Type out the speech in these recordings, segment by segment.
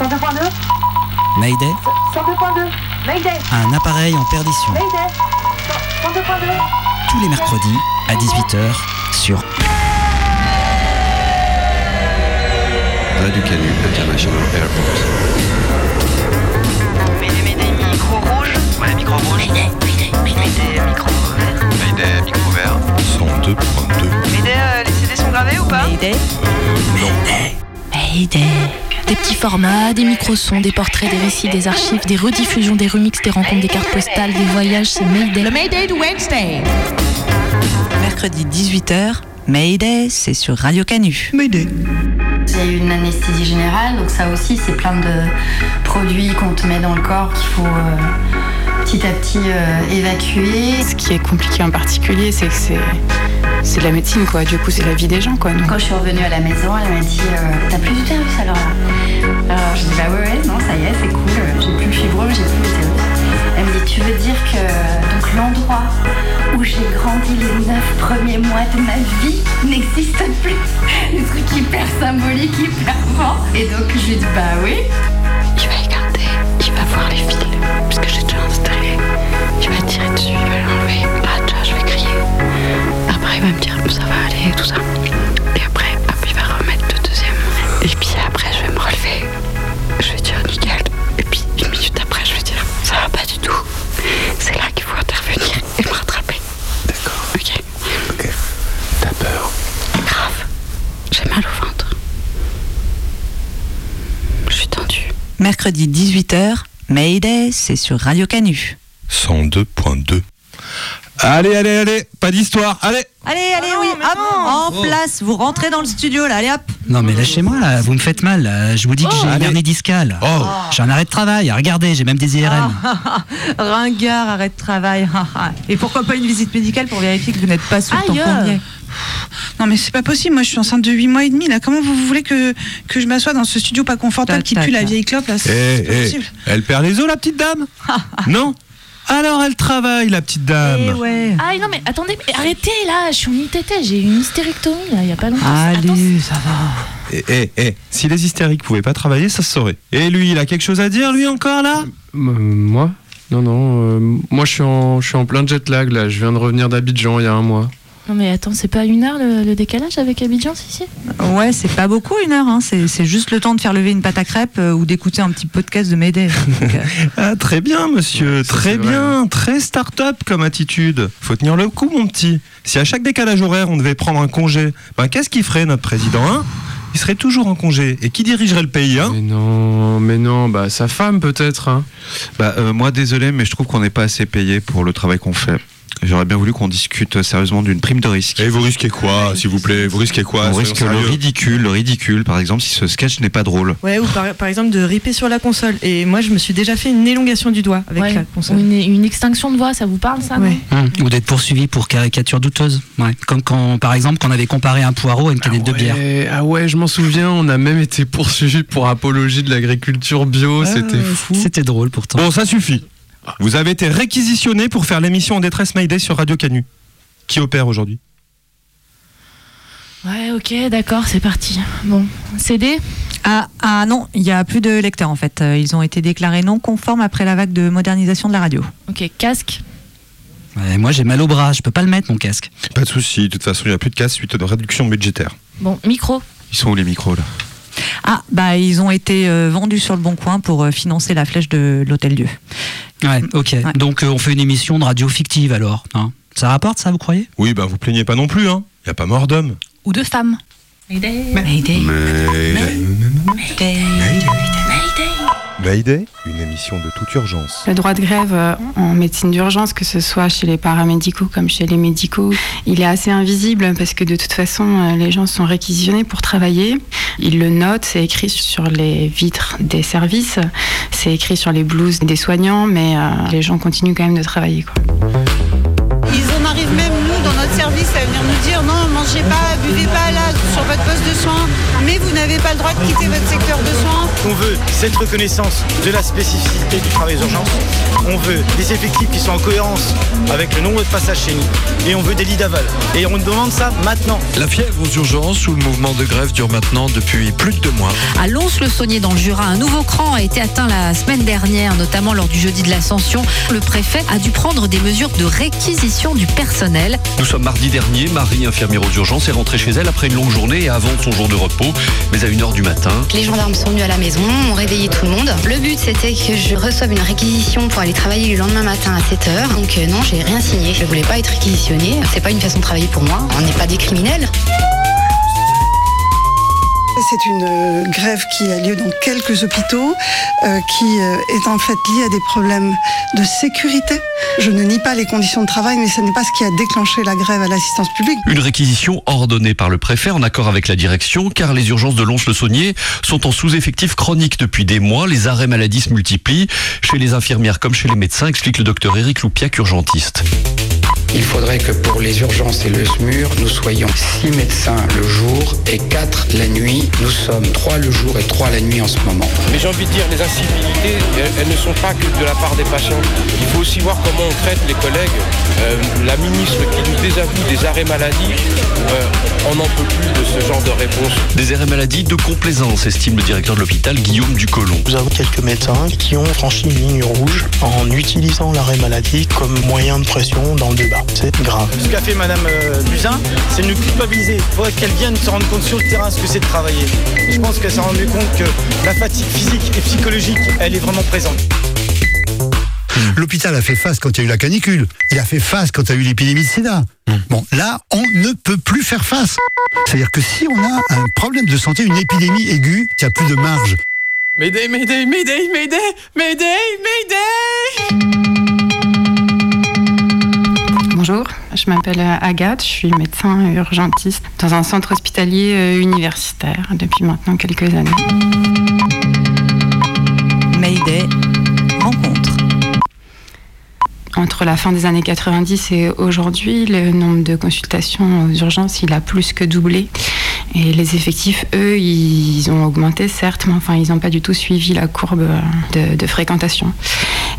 102.2 Mayday 102.2 Mayday Un appareil en perdition. Mayday 102.2 Tous les mercredis à 18h sur Radio Canu International Airport. Mayday, Mayday, micro rouge. Ouais, micro rouge. Mayday, Mayday, Mayday, micro vert. Mayday, micro vert. 102.2. Mayday, euh, les CD sont gravés ou pas? Mayday. Mayday. Des petits formats, des micro-sons, des portraits, des récits, des archives, des rediffusions, des remixes, des rencontres, des cartes postales, des voyages, c'est Mayday. Le Mayday de Wednesday. Mercredi 18h, Mayday, c'est sur Radio Canu. Mayday. Il y a eu une anesthésie générale, donc ça aussi, c'est plein de produits qu'on te met dans le corps qu'il faut euh, petit à petit euh, évacuer. Ce qui est compliqué en particulier, c'est que c'est c'est de la médecine, quoi. Du coup, c'est la vie des gens, quoi. Donc, Quand je suis revenue à la maison, elle m'a dit euh, T'as plus d'utérus alors? Là Alors je dis Bah ouais, ouais, non, ça y est, c'est cool, j'ai plus le fibrome, j'ai plus l'utérus. Elle me dit Tu veux dire que donc l'endroit où j'ai grandi les neuf premiers mois de ma vie n'existe plus Le truc hyper symbolique, hyper fort. Et donc je lui dis Bah oui. il va écarter, il va voir les fils, puisque j'ai déjà installé. Il va tirer dessus, il va l'enlever. Là, déjà, je vais crier. Il va me dire ça va aller, tout ça. Et après, hop, il va remettre le deuxième. Et puis après, je vais me relever. Je vais dire nickel. Et puis, une minute après, je vais dire ça va pas du tout. C'est là qu'il faut intervenir et me rattraper. D'accord. Ok. Ok. T'as peur Grave. J'ai mal au ventre. Je suis tendue. Mercredi 18h, Mayday, c'est sur Radio Canu. 102.2. Allez, allez, allez. Pas d'histoire. Allez. Allez, allez, oui, hop, en place, vous rentrez dans le studio là, allez hop. Non mais lâchez-moi là, vous me faites mal. là. Je vous dis que j'ai une allez. hernie discale. Oh. J'ai un arrêt de travail. Regardez, j'ai même des IRM. Ringard, arrêt de travail. Et pourquoi pas une visite médicale pour vérifier que vous n'êtes pas sous le Aïe. tampon Non mais c'est pas possible, moi je suis enceinte de 8 mois et demi là. Comment vous voulez que, que je m'assoie dans ce studio pas confortable Ta, qui ta, pue la vieille clope là? Eh, pas eh. possible. Elle perd les os, la petite dame? Non? Alors elle travaille, la petite dame. Eh ouais. Ah non mais attendez, mais arrêtez là, je suis en ITT, j'ai eu une hystérectomie là, il y a pas longtemps. Attends, Allez, ça va. Eh, eh, eh, si les hystériques pouvaient pas travailler, ça se saurait. Et lui, il a quelque chose à dire, lui encore là? Moi? Non, non. euh, moi, je suis, en, je suis en plein jet lag là. Je viens de revenir d'Abidjan il y a un mois. Non mais attends, c'est pas une heure le, le décalage avec Abidjan, si si? Ouais, c'est pas beaucoup une heure, hein. c'est c'est juste le temps de faire lever une pâte à crêpes euh, ou d'écouter un petit podcast de. Donc, euh, Ah, très bien, monsieur, Ouais, très vrai. bien, très start-up comme attitude. Faut tenir le coup, mon petit. Si à chaque décalage horaire, on devait prendre un congé, ben qu'est-ce qu'il ferait, notre président hein? Il serait toujours en congé. Et qui dirigerait le pays hein? Mais non, mais non, bah sa femme peut-être. Hein. Bah, euh, moi, désolé, mais je trouve qu'on n'est pas assez payé pour le travail qu'on fait. J'aurais bien voulu qu'on discute sérieusement d'une prime de risque. Et vous risquez quoi, s'il vous plaît? Vous risquez quoi? On risque le ridicule, le ridicule, par exemple, si ce sketch n'est pas drôle. Ouais, ou par, par exemple de riper sur la console. Et moi, je me suis déjà fait une élongation du doigt avec Ouais. la Ou console. une, une extinction de voix, ça vous parle ça non? Ouais. Hum, Ou d'être poursuivi pour caricature douteuse. Ouais. Comme quand, par exemple, qu'on avait comparé un poireau à une canette de bière. Ouais, ah ouais, je m'en souviens. On a même été poursuivi pour apologie de l'agriculture bio. C'était ouais, fou. C'était drôle pourtant. Bon, ça suffit. Vous avez été réquisitionné pour faire l'émission en détresse Mayday sur Radio Canu. Qui opère aujourd'hui? Ouais, ok, d'accord, c'est parti. Bon, CD Ah, ah non, il n'y a plus de lecteurs en fait. Euh, Ils ont été déclarés non conformes après la vague de modernisation de la radio. Ok, casque? Ouais, moi j'ai mal au bras, je peux pas le mettre mon casque. Pas de souci. De toute façon, il n'y a plus de casse suite de réduction budgétaire. Bon, micro? Ils sont où les micros là? Ah, bah ils ont été euh, vendus sur le bon coin pour euh, financer la flèche de l'Hôtel Dieu. Ouais, ok. Ouais. Donc euh, on fait une émission de radio fictive alors. hein. ça rapporte ça, vous croyez? Oui, ben vous plaignez pas non plus, hein. Il n'y a pas mort d'homme. ou de femme Mayday Mayday. Mayday, une émission de toute urgence. Le droit de grève euh, en médecine d'urgence, que ce soit chez les paramédicaux comme chez les médicaux, il est assez invisible parce que de toute façon, euh, les gens sont réquisitionnés pour travailler. Ils le notent, c'est écrit sur les vitres des services, c'est écrit sur les blouses des soignants, mais euh, les gens continuent quand même de travailler. Quoi. Ils en arrivent même, nous, dans notre service, à venir nous dire non, mangez pas, buvez pas là, sur votre poste de soins, mais vous n'avez pas le droit de quitter votre secteur de soins. On veut cette reconnaissance de la spécificité du travail aux urgences. On veut des effectifs qui sont en cohérence avec le nombre de passages chez nous. Et on veut des lits d'aval. Et on demande ça maintenant. La fièvre aux urgences où le mouvement de grève dure maintenant depuis plus de deux mois. À Lons-le-Saunier dans le Jura, un nouveau cran a été atteint la semaine dernière, notamment lors du jeudi de l'Ascension. Le préfet a dû prendre des mesures de réquisition du personnel. Nous sommes mardi dernier, Marie, infirmière aux urgences, est rentrée chez elle après une longue journée et avant son jour de repos, mais à 1h du matin. Les gendarmes sont venus à la maison, ont réveillé tout le monde. Le but c'était que je reçoive une réquisition pour aller travailler le lendemain matin à 7h. Donc euh, non, j'ai rien signé. Je voulais pas être réquisitionnée. C'est pas une façon de travailler pour moi. On n'est pas des criminels. C'est une euh, grève qui a lieu dans quelques hôpitaux, euh, qui euh, est en fait liée à des problèmes de sécurité. Je ne nie pas les conditions de travail, mais ce n'est pas ce qui a déclenché la grève à l'assistance publique. Une réquisition ordonnée par le préfet en accord avec la direction, car les urgences de Lons-le-Saunier sont en sous-effectif chronique depuis des mois. Les arrêts maladie se multiplient chez les infirmières comme chez les médecins, explique le docteur Éric Loupiac, urgentiste. Il faudrait que pour les urgences et le SMUR, nous soyons 6 médecins le jour et 4 la nuit. Nous sommes 3 le jour et 3 la nuit en ce moment. Mais j'ai envie de dire, les incivilités, elles, elles ne sont pas que de la part des patients. Il faut aussi voir comment on traite les collègues. Euh, la ministre qui nous désavoue des arrêts maladie, euh, on n'en peut plus de ce genre de réponse. Des arrêts maladie de complaisance, estime le directeur de l'hôpital Guillaume Ducolon. Nous avons quelques médecins qui ont franchi une ligne rouge en utilisant l'arrêt maladie comme moyen de pression dans le débat. C'est grave. Ce qu'a fait Madame euh, Buzyn, c'est de nous culpabiliser. Il faudrait qu'elle vienne se rendre compte sur le terrain ce que c'est de travailler. Et je pense qu'elle s'est rendue compte que la fatigue physique et psychologique, elle est vraiment présente. L'hôpital a fait face quand il y a eu la canicule. Il a fait face quand il y a eu l'épidémie de sida. Bon, là, on ne peut plus faire face. C'est-à-dire que si on a un problème de santé, une épidémie aiguë, il n'y a plus de marge. Mayday, Mayday, Mayday, Mayday, Mayday, Mayday Bonjour, je m'appelle Agathe, je suis médecin urgentiste dans un centre hospitalier euh, universitaire depuis maintenant quelques années. Mayday, rencontre. Entre la fin des années 90 et aujourd'hui, le nombre de consultations aux urgences, il a plus que doublé. Et les effectifs, eux, ils ont augmenté, certes, mais enfin, ils n'ont pas du tout suivi la courbe de, de fréquentation.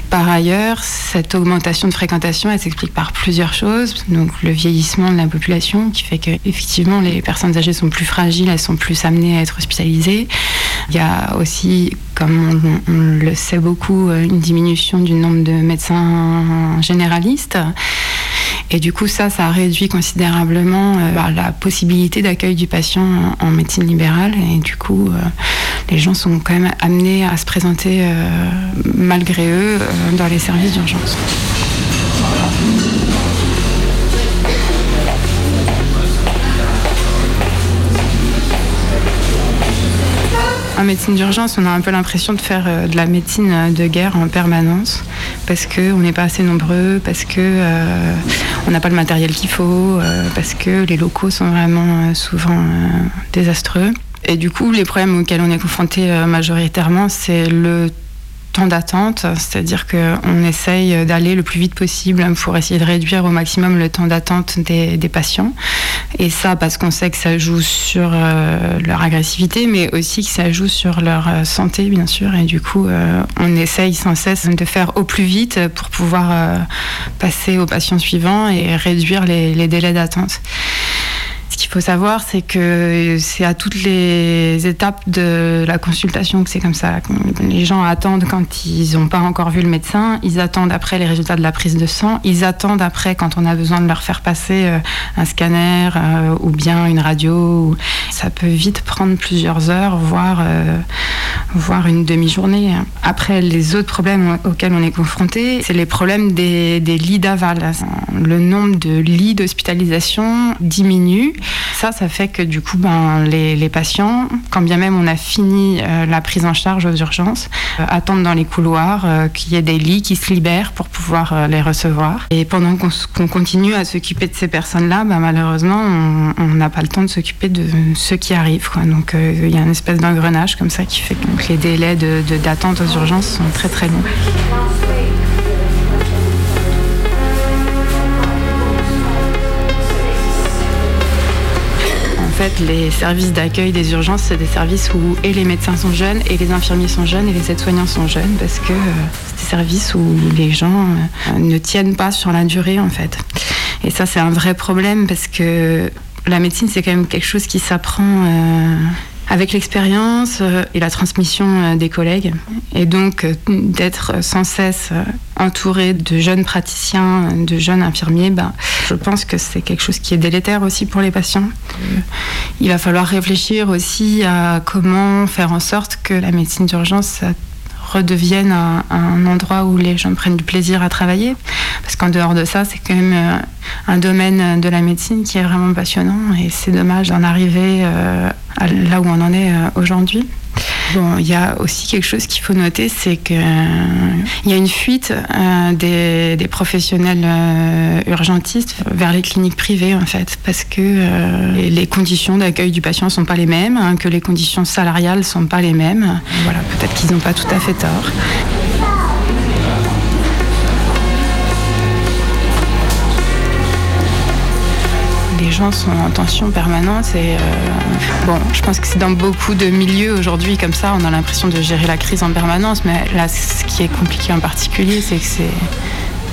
Par ailleurs, cette augmentation de fréquentation, elle s'explique par plusieurs choses. Donc, le vieillissement de la population, qui fait que, effectivement, les personnes âgées sont plus fragiles, elles sont plus amenées à être hospitalisées. Il y a aussi, comme on, on le sait beaucoup, une diminution du nombre de médecins généralistes. Et du coup, ça, ça réduit considérablement euh, bah, la possibilité d'accueil du patient en, médecine libérale. Et du coup, euh, les gens sont quand même amenés à se présenter euh, malgré eux dans les services d'urgence. En médecine d'urgence, on a un peu l'impression de faire euh, de la médecine euh, de guerre en permanence parce qu'on n'est pas assez nombreux, parce que euh, on n'a pas le matériel qu'il faut, euh, parce que les locaux sont vraiment souvent désastreux. Et du coup, les problèmes auxquels on est confronté majoritairement, c'est le temps d'attente, c'est-à-dire qu'on essaye d'aller le plus vite possible pour essayer de réduire au maximum le temps d'attente des, patients. Et ça parce qu'on sait que ça joue sur euh, leur agressivité, mais aussi que ça joue sur leur euh, santé, bien sûr. Et du coup, euh, on essaye sans cesse de faire au plus vite pour pouvoir passer au patient suivant et réduire les délais d'attente. Ce qu'il faut savoir, c'est que c'est à toutes les étapes de la consultation que c'est comme ça. Les gens attendent quand ils n'ont pas encore vu le médecin, ils attendent après les résultats de la prise de sang, ils attendent après quand on a besoin de leur faire passer euh, un scanner euh, ou bien une radio. Ça peut vite prendre plusieurs heures, voire, euh, voire une demi-journée. Après, les autres problèmes auxquels on est confronté, c'est les problèmes des, des lits d'aval. Le nombre de lits d'hospitalisation diminue. Ça, ça fait que du coup, ben, les, patients, quand bien même on a fini euh, la prise en charge aux urgences, euh, attendent dans les couloirs euh, qu'il y ait des lits qui se libèrent pour pouvoir les recevoir. Et pendant qu'on continue à s'occuper de ces personnes-là, ben, malheureusement, on n'a pas le temps de s'occuper de ceux qui arrivent. Donc il y a une espèce d'engrenage comme ça qui fait que les délais d'attente de, de, aux urgences sont très très longs. Fait, les services d'accueil des urgences, c'est des services où et les médecins sont jeunes, et les infirmiers sont jeunes, et les aides-soignants sont jeunes, parce que euh, c'est des services où les gens euh, ne tiennent pas sur la durée, en fait. Et ça, c'est un vrai problème, parce que la médecine, c'est quand même quelque chose qui s'apprend euh, avec l'expérience euh, et la transmission euh, des collègues. Et donc, euh, d'être sans cesse entouré de jeunes praticiens, de jeunes infirmiers, ben, je pense que c'est quelque chose qui est délétère aussi pour les patients. Il va falloir réfléchir aussi à comment faire en sorte que la médecine d'urgence redevienne un, endroit où les gens prennent du plaisir à travailler. Parce qu'en dehors de ça, c'est quand même euh, un domaine de la médecine qui est vraiment passionnant et c'est dommage d'en arriver euh, là où on en est euh, aujourd'hui. Bon, il y a aussi quelque chose qu'il faut noter, c'est qu'il y a une fuite euh, des, professionnels euh, urgentistes vers les cliniques privées, en fait, parce que euh, les- conditions d'accueil du patient sont pas les mêmes, hein, que les conditions salariales sont pas les mêmes. Voilà, peut-être qu'ils n'ont pas tout à fait tort. Gens sont en tension permanente et euh, bon, je pense que c'est dans beaucoup de milieux aujourd'hui comme ça, on a l'impression de gérer la crise en permanence, mais là, ce qui est compliqué en particulier, c'est que c'est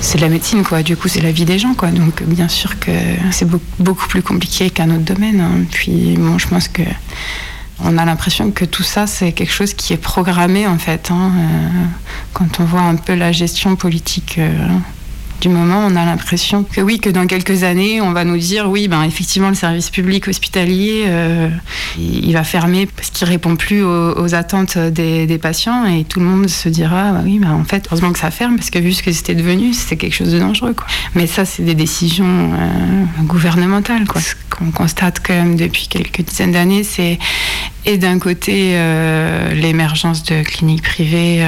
c'est de la médecine, quoi. Du coup, c'est la vie des gens, quoi. Donc, bien sûr que c'est beau- beaucoup plus compliqué qu'un autre domaine. hein. Puis, bon, je pense que on a l'impression que tout ça, c'est quelque chose qui est programmé, en fait. hein. Euh, quand on voit un peu la gestion politique. euh, du moment, on a l'impression que oui, que dans quelques années, on va nous dire oui, ben effectivement, le service public hospitalier, euh, il va fermer parce qu'il répond plus aux, attentes des, patients et tout le monde se dira bah oui, ben en fait, heureusement que ça ferme parce que vu ce que c'était devenu, c'est quelque chose de dangereux. Mais ça, c'est des décisions euh, gouvernementales. Quoi. Ce qu'on constate quand même depuis quelques dizaines d'années, c'est et d'un côté euh, l'émergence de cliniques privées,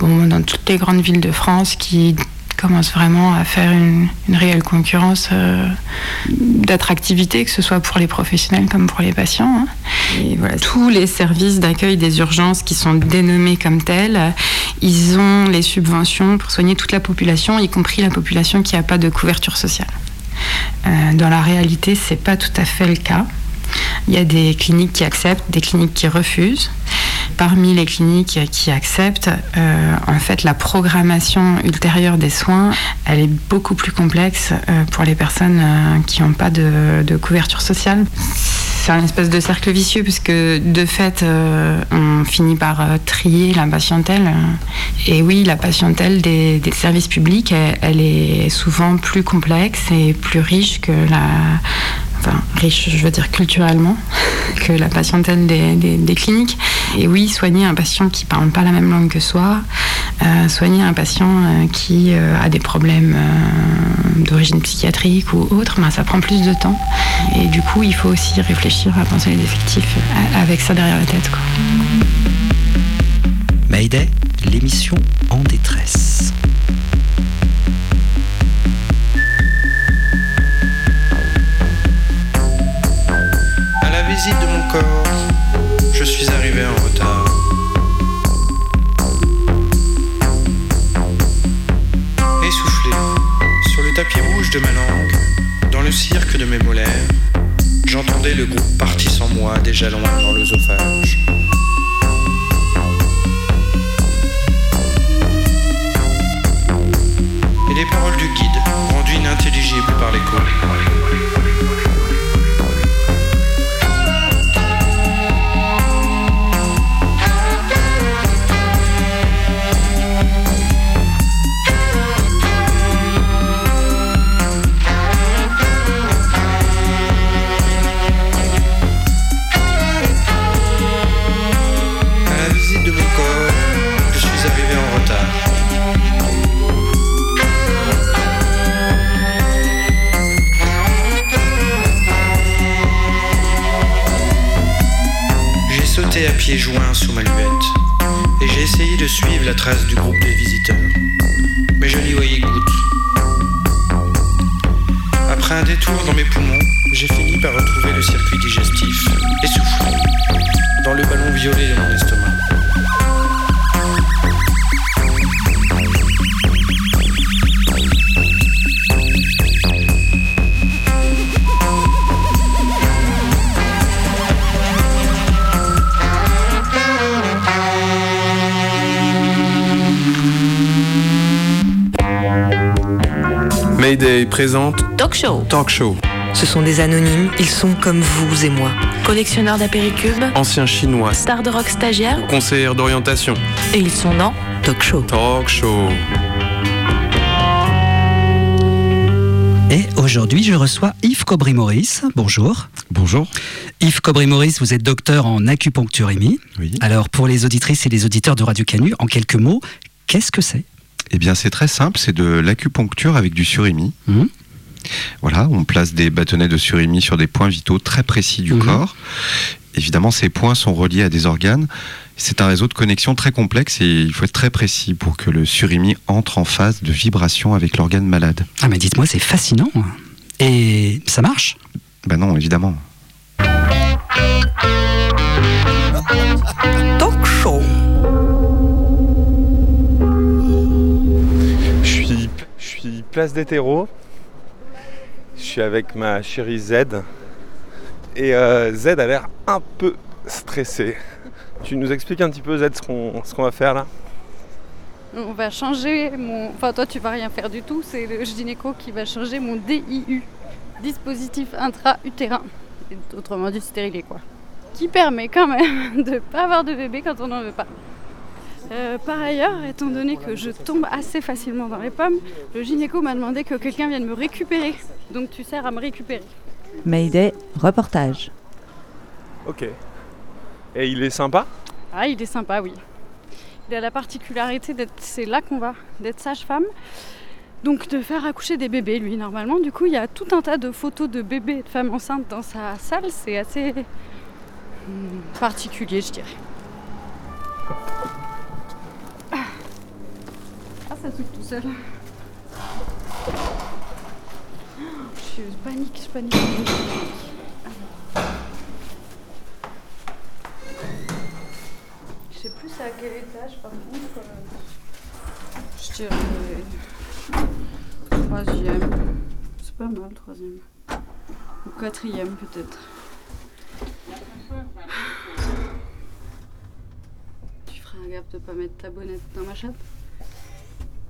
bon, dans toutes les grandes villes de France qui commence vraiment à faire une, une réelle concurrence euh, d'attractivité, que ce soit pour les professionnels comme pour les patients. hein. Et voilà, tous les services d'accueil des urgences qui sont dénommés comme tels, ils ont les subventions pour soigner toute la population, y compris la population qui n'a pas de couverture sociale. Euh, dans la réalité, c'est pas tout à fait le cas. Il y a des cliniques qui acceptent, des cliniques qui refusent. Parmi les cliniques qui acceptent, euh, en fait, la programmation ultérieure des soins, elle est beaucoup plus complexe euh, pour les personnes euh, qui n'ont pas de, couverture sociale. C'est un espèce de cercle vicieux puisque de fait, on finit par trier la patientèle. Et oui, la patientèle des, services publics, elle est souvent plus complexe et plus riche que la, enfin riche, je veux dire culturellement, que la patientèle des, des- cliniques. Et oui, soigner un patient qui parle pas la même langue que soi, euh, soigner un patient euh, qui euh, a des problèmes d'origine psychiatrique ou autre, ben, ça prend plus de temps. Et du coup, il faut aussi réfléchir à penser les effectifs avec ça derrière la tête. Quoi. Mayday, l'émission en détresse. Arrivé en retard. Essoufflé, sur le tapis rouge de ma langue, dans le cirque de mes molaires, j'entendais le groupe parti sans moi déjà loin dans l'œsophage. Et les paroles du guide, rendues inintelligibles par l'écho. À pieds joints sous ma luette et j'ai essayé de suivre la trace du groupe de visiteurs. Mais je n'y voyais goutte. Après un détour dans mes poumons, j'ai fini par retrouver le circuit digestif, essoufflé, dans le ballon violet de mon estomac. Mayday présente Talk Show. Talk Show. Ce sont des anonymes, ils sont comme vous et moi. Collectionneurs d'apéricubes, Ancien chinois, stars de rock stagiaires, conseillère d'orientation. et ils sont dans Talk Show. Talk Show. Et aujourd'hui, je reçois Yves Cobry-Maurice. Bonjour. Bonjour. Yves Cobry-Maurice, vous êtes docteur en acupuncture EMI. Oui. Alors, pour les auditrices et les auditeurs de Radio Canu, en quelques mots, qu'est-ce que c'est? Eh bien, c'est très simple, c'est de l'acupuncture avec du surimi. Mhm. Voilà, on place des bâtonnets de surimi sur des points vitaux très précis du Mhm. corps. Évidemment, ces points sont reliés à des organes. C'est un réseau de connexion très complexe et il faut être très précis pour que le surimi entre en phase de vibration avec l'organe malade. Ah, mais dites-moi, c'est fascinant. Et ça marche? Ben non, évidemment. Talk Show. Place des terreaux. Je suis avec ma chérie Z. Et euh, Z a l'air un peu stressée. Tu nous expliques un petit peu Z ce qu'on va faire là? On va changer mon. Enfin, toi, tu vas rien faire du tout. C'est le gynéco qui va changer mon DIU, dispositif intra-utérin. Autrement dit, stérilé quoi. Qui permet quand même de pas avoir de bébé quand on n'en veut pas. Euh, par ailleurs, étant donné que je tombe assez facilement dans les pommes, le gynéco m'a demandé que quelqu'un vienne me récupérer. Donc tu sers à me récupérer. Mayday, reportage. Ok. Et il est sympa? Ah, il est sympa, oui. Il a la particularité d'être, c'est là qu'on va, d'être sage-femme. Donc de faire accoucher des bébés, lui, normalement. Du coup, il y a tout un tas de photos de bébés et de femmes enceintes dans sa salle. C'est assez hmm, particulier, je dirais. Seul. Je panique, je panique. Je sais plus à quel étage par contre. euh, Je dirais troisième. C'est pas mal troisième. Ou quatrième peut-être. Tu feras gaffe de pas mettre ta bonnette dans ma chatte?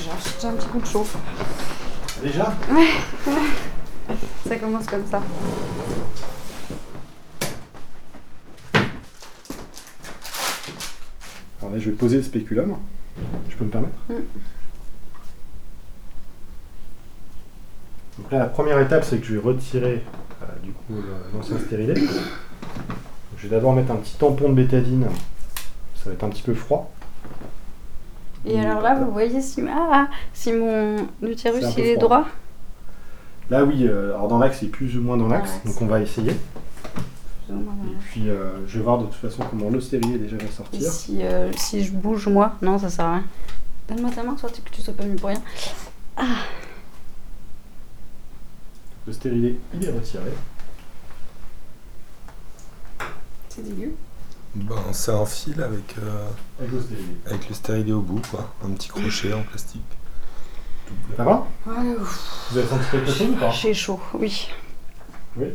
déjà. J'ai déjà un petit coup de chaud. Déjà Ouais. Ça commence comme ça. Alors là je vais poser le spéculum. Je peux me permettre Mm. Donc là la première étape c'est que je vais retirer euh, du coup l'ancien stérilet. Je vais d'abord mettre un petit tampon de bétadine. Ça va être un petit peu froid. Et alors là, vous voyez si, ah, si mon utérus peu il est droit. Là oui, euh, alors dans l'axe c'est plus ou moins dans l'axe, donc on va essayer. Plus ou moins dans Et puis euh, je vais voir de toute façon comment le stérilet déjà va Et sortir. si, euh, si je bouge moi, non, ça sert à rien. Donne-moi ta main, toi, que tu sois pas mis pour rien. Ah, Le stérilet il est retiré. c'est dégueu. Ben, c'est un fil avec, euh, Avec le stérilet au bout, quoi. Un petit crochet en plastique. Ça va? Ouais. Vous avez senti quelque chose ou pas? J'ai chaud, oui. Oui.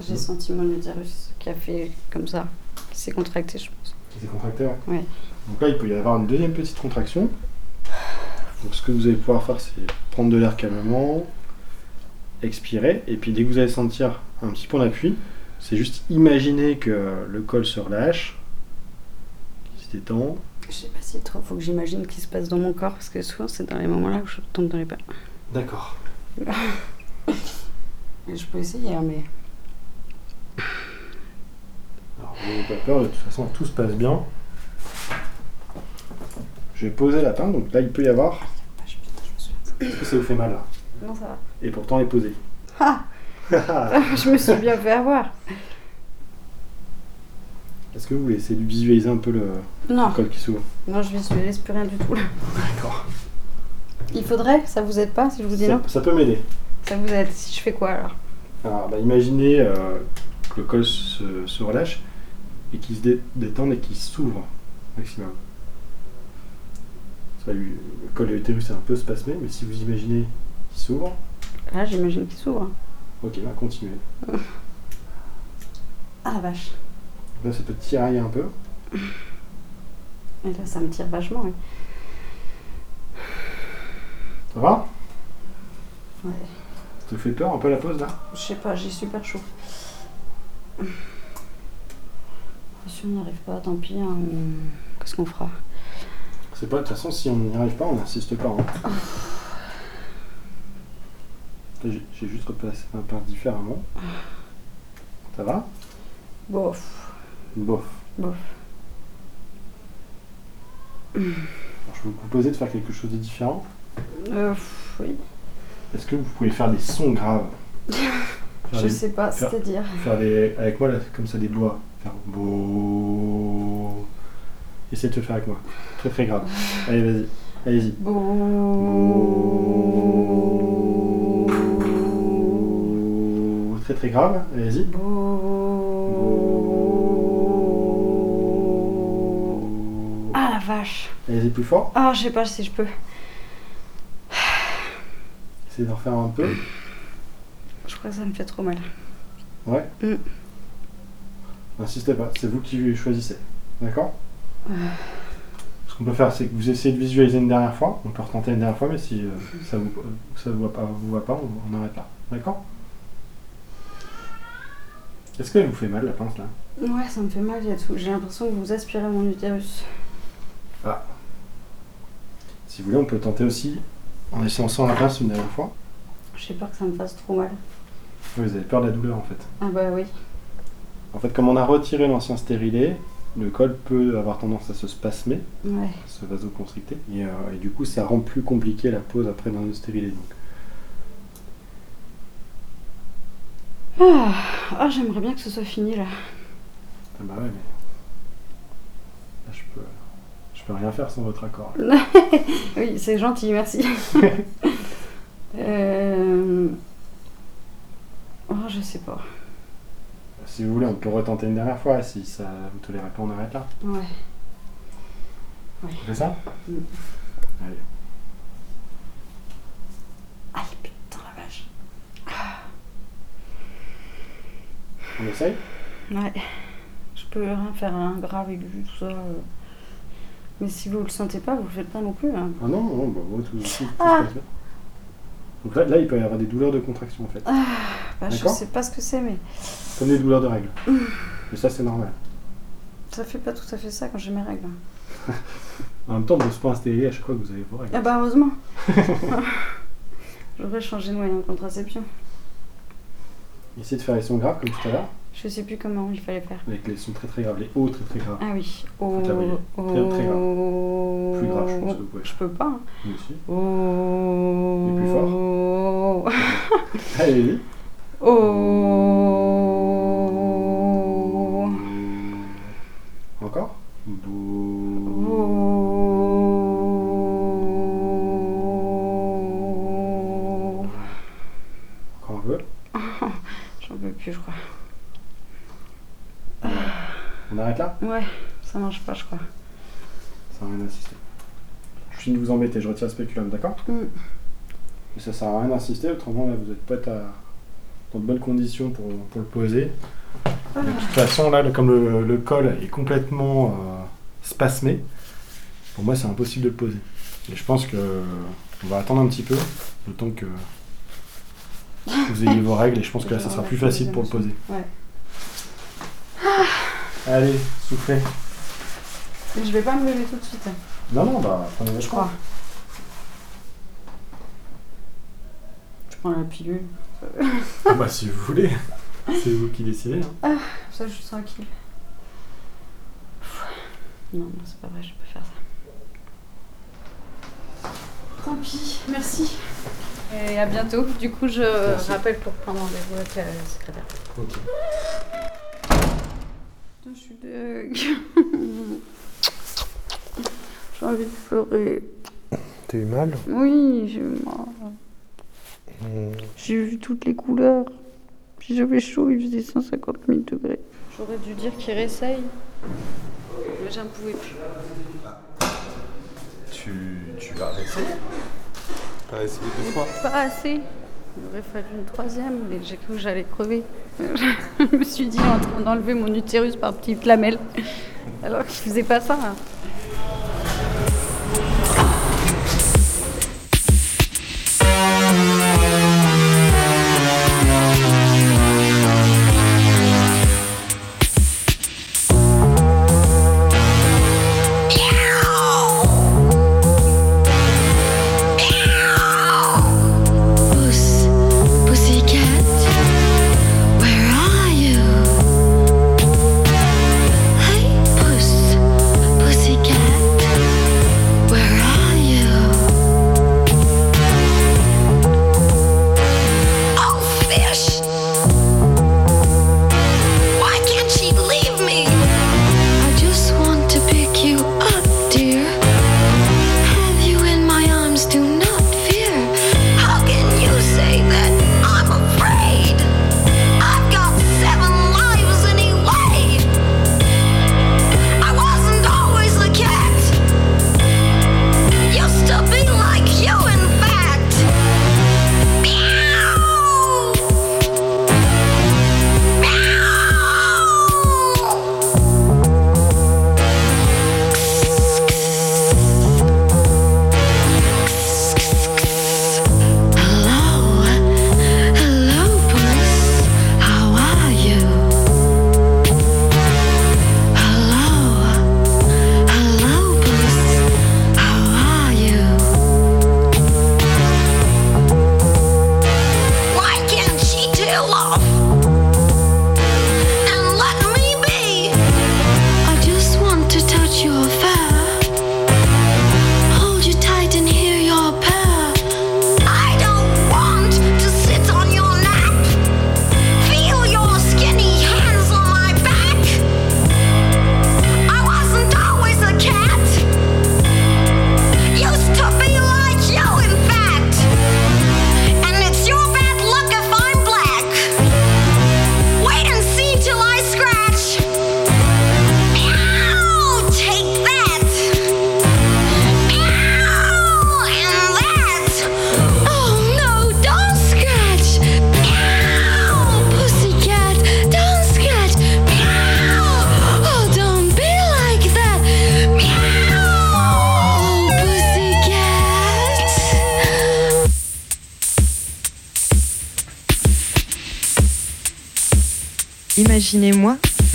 J'ai senti mon utérus qui a fait comme ça, qui s'est contracté, je pense. C'est contracté, ouais. Ouais. Donc là, il peut y avoir une deuxième petite contraction. Donc ce que vous allez pouvoir faire, c'est prendre de l'air calmement. expirez, et puis dès que vous allez sentir un petit point d'appui, c'est juste imaginer que le col se relâche, qu'il se détend. Je sais pas si trop, faut que j'imagine ce qui se passe dans mon corps, parce que souvent c'est dans les moments-là où je tombe dans les pas. D'accord. je peux essayer, hein, mais. Alors, n'ayez pas peur, de toute façon, tout se passe bien. Je vais poser la pince, donc là, il peut y avoir. Est-ce que ça vous fait mal là? Non, ça va. Et pourtant, elle est posée. Ah Je me suis bien fait avoir. Est-ce que vous voulez essayer de visualiser un peu le, Non. col qui s'ouvre? Non, je visualise plus rien du tout là. D'accord. Il faudrait, ça vous aide pas si je vous dis Ça, non? ça peut m'aider. Ça vous aide. Si je fais quoi alors? Alors, bah, imaginez euh, que le col se, se relâche et qu'il se dé- détende et qu'il s'ouvre maximum. Ça, lui- le col de l'utérus est un peu spasmé, mais si vous imaginez qu'il s'ouvre, Là, j'imagine qu'il s'ouvre. Ok, bah continuez. Ah la vache. Là, ça peut tirailler un peu. Et là, ça me tire vachement. oui. Ça va? Ouais. Ça te fait peur un peu la pause là? Je sais pas, j'ai super chaud. Si on n'y arrive pas, tant pis. hein, on- Qu'est-ce qu'on fera? C'est pas, de toute façon, si on n'y arrive pas, on n'insiste pas. hein. J'ai juste replacé ma part différemment. Ça va? Bof. Bof. Bof. Alors, je peux vous proposer de faire quelque chose de différent? Euh, oui. Est-ce que vous pouvez faire des sons graves? Je sais pas, faire- c'est-à-dire Faire des. Avec moi, là, comme ça, des doigts. Faire beau. Essayez de le faire avec moi. Très très grave. Allez, vas-y. Allez-y. Beau. Très très grave. Allez-y. Ah la vache. Allez-y plus fort. Ah, je sais pas si je peux. Essayez d'en refaire un peu. Je crois que ça me fait trop mal. Ouais. Mm. N'insistez pas. C'est vous qui choisissez. D'accord Euh, Ce qu'on peut faire, c'est que vous essayez de visualiser une dernière fois. On peut retenter une dernière fois, mais si euh, ça vous ça vous va pas, vous va pas on, on arrête là. D'accord Est-ce qu'elle vous fait mal la pince là Ouais, ça me fait mal. J'ai l'impression que vous aspirez mon utérus. Ah. Si vous voulez, on peut tenter aussi en essayant sans la pince une dernière fois. J'ai peur que ça me fasse trop mal. Vous avez peur de la douleur en fait. Ah bah oui. En fait, comme on a retiré l'ancien stérilet, le col peut avoir tendance à se spasmer, Ouais. se vasoconstricter, et, euh, et du coup, ça rend plus compliqué la pose après dans le stérilet. Donc. Ah, ah, j'aimerais bien que ce soit fini là. Ah bah ouais, mais là, je peux, je peux rien faire sans votre accord. oui, c'est gentil, merci. euh... Oh, je sais pas. Si vous voulez, on peut retenter une dernière fois. Si ça vous tolérez pas, on arrête là. Ouais. Ouais. On fait ça? Mm. Allez putain la vache. On essaye Ouais. Je peux rien faire, un grave aigu, tout ça. euh. Mais si vous le sentez pas, vous le faites pas non plus. hein. Ah non, non, bah, ouais, tout, tout- tout se Ah. passe bien. Donc là, là, il peut y avoir des douleurs de contraction en fait. Ah, bah, je sais pas ce que c'est, mais Comme des douleurs de règles. Mais ça, c'est normal. ça fait pas tout à fait ça quand j'ai mes règles. En même temps, on ne se pas un stérilet à chaque fois que vous avez vos règles. Ah bah heureusement. J'aurais changé de moyen de contraception. Essayez de faire les sons graves comme tout à l'heure. Je sais plus comment il fallait faire. Avec les sons très très graves, les hauts très très graves. Ah oui. Travailler. Très très grave. Plus grave, je pense que vous pouvez. Je peux pas. hein. Oui, si. Oh. Et plus fort. Allez, Oh. Ouais, ça marche pas, je crois. Ça n'a rien d'insister. Je finis de vous embêter, je retire le spéculum, d'accord Mm. Mais ça sert à rien d'insister, autrement là, vous êtes pas à... dans de bonnes conditions pour, pour le poser. De toute façon, là, comme le, le col est complètement euh, spasmé, pour moi c'est impossible de le poser. Et je pense que on va attendre un petit peu, le temps que vous ayez vos règles et je pense que là, ça sera plus facile pour le poser. Ouais. Allez, soufflez. Je vais pas me lever tout de suite. Non, non, bah, prenez votre Je crois. Je prends la pilule. Ah bah, si vous voulez. C'est vous qui décidez. hein. Ah, ça, je suis tranquille. Non, non, c'est pas vrai, je peux faire ça. Tant pis, merci. Et à bientôt. Du coup, je Merci. rappelle pour prendre rendez-vous avec la secrétaire. Ok. Putain, je suis deg. J'ai envie de pleurer. T'as eu mal? Oui, j'ai eu mal. Hmm. J'ai vu toutes les couleurs. Puis j'avais chaud, il faisait 150 000 degrés. J'aurais dû dire qu'il réessaye. Mais j'en pouvais plus. Tu, tu vas rester Pas essayer deux fois? Pas assez. Il aurait fallu une troisième, mais j'ai cru que j'allais crever. Je me suis dit en train d'enlever mon utérus par petites lamelles. Alors qu'il faisait pas ça.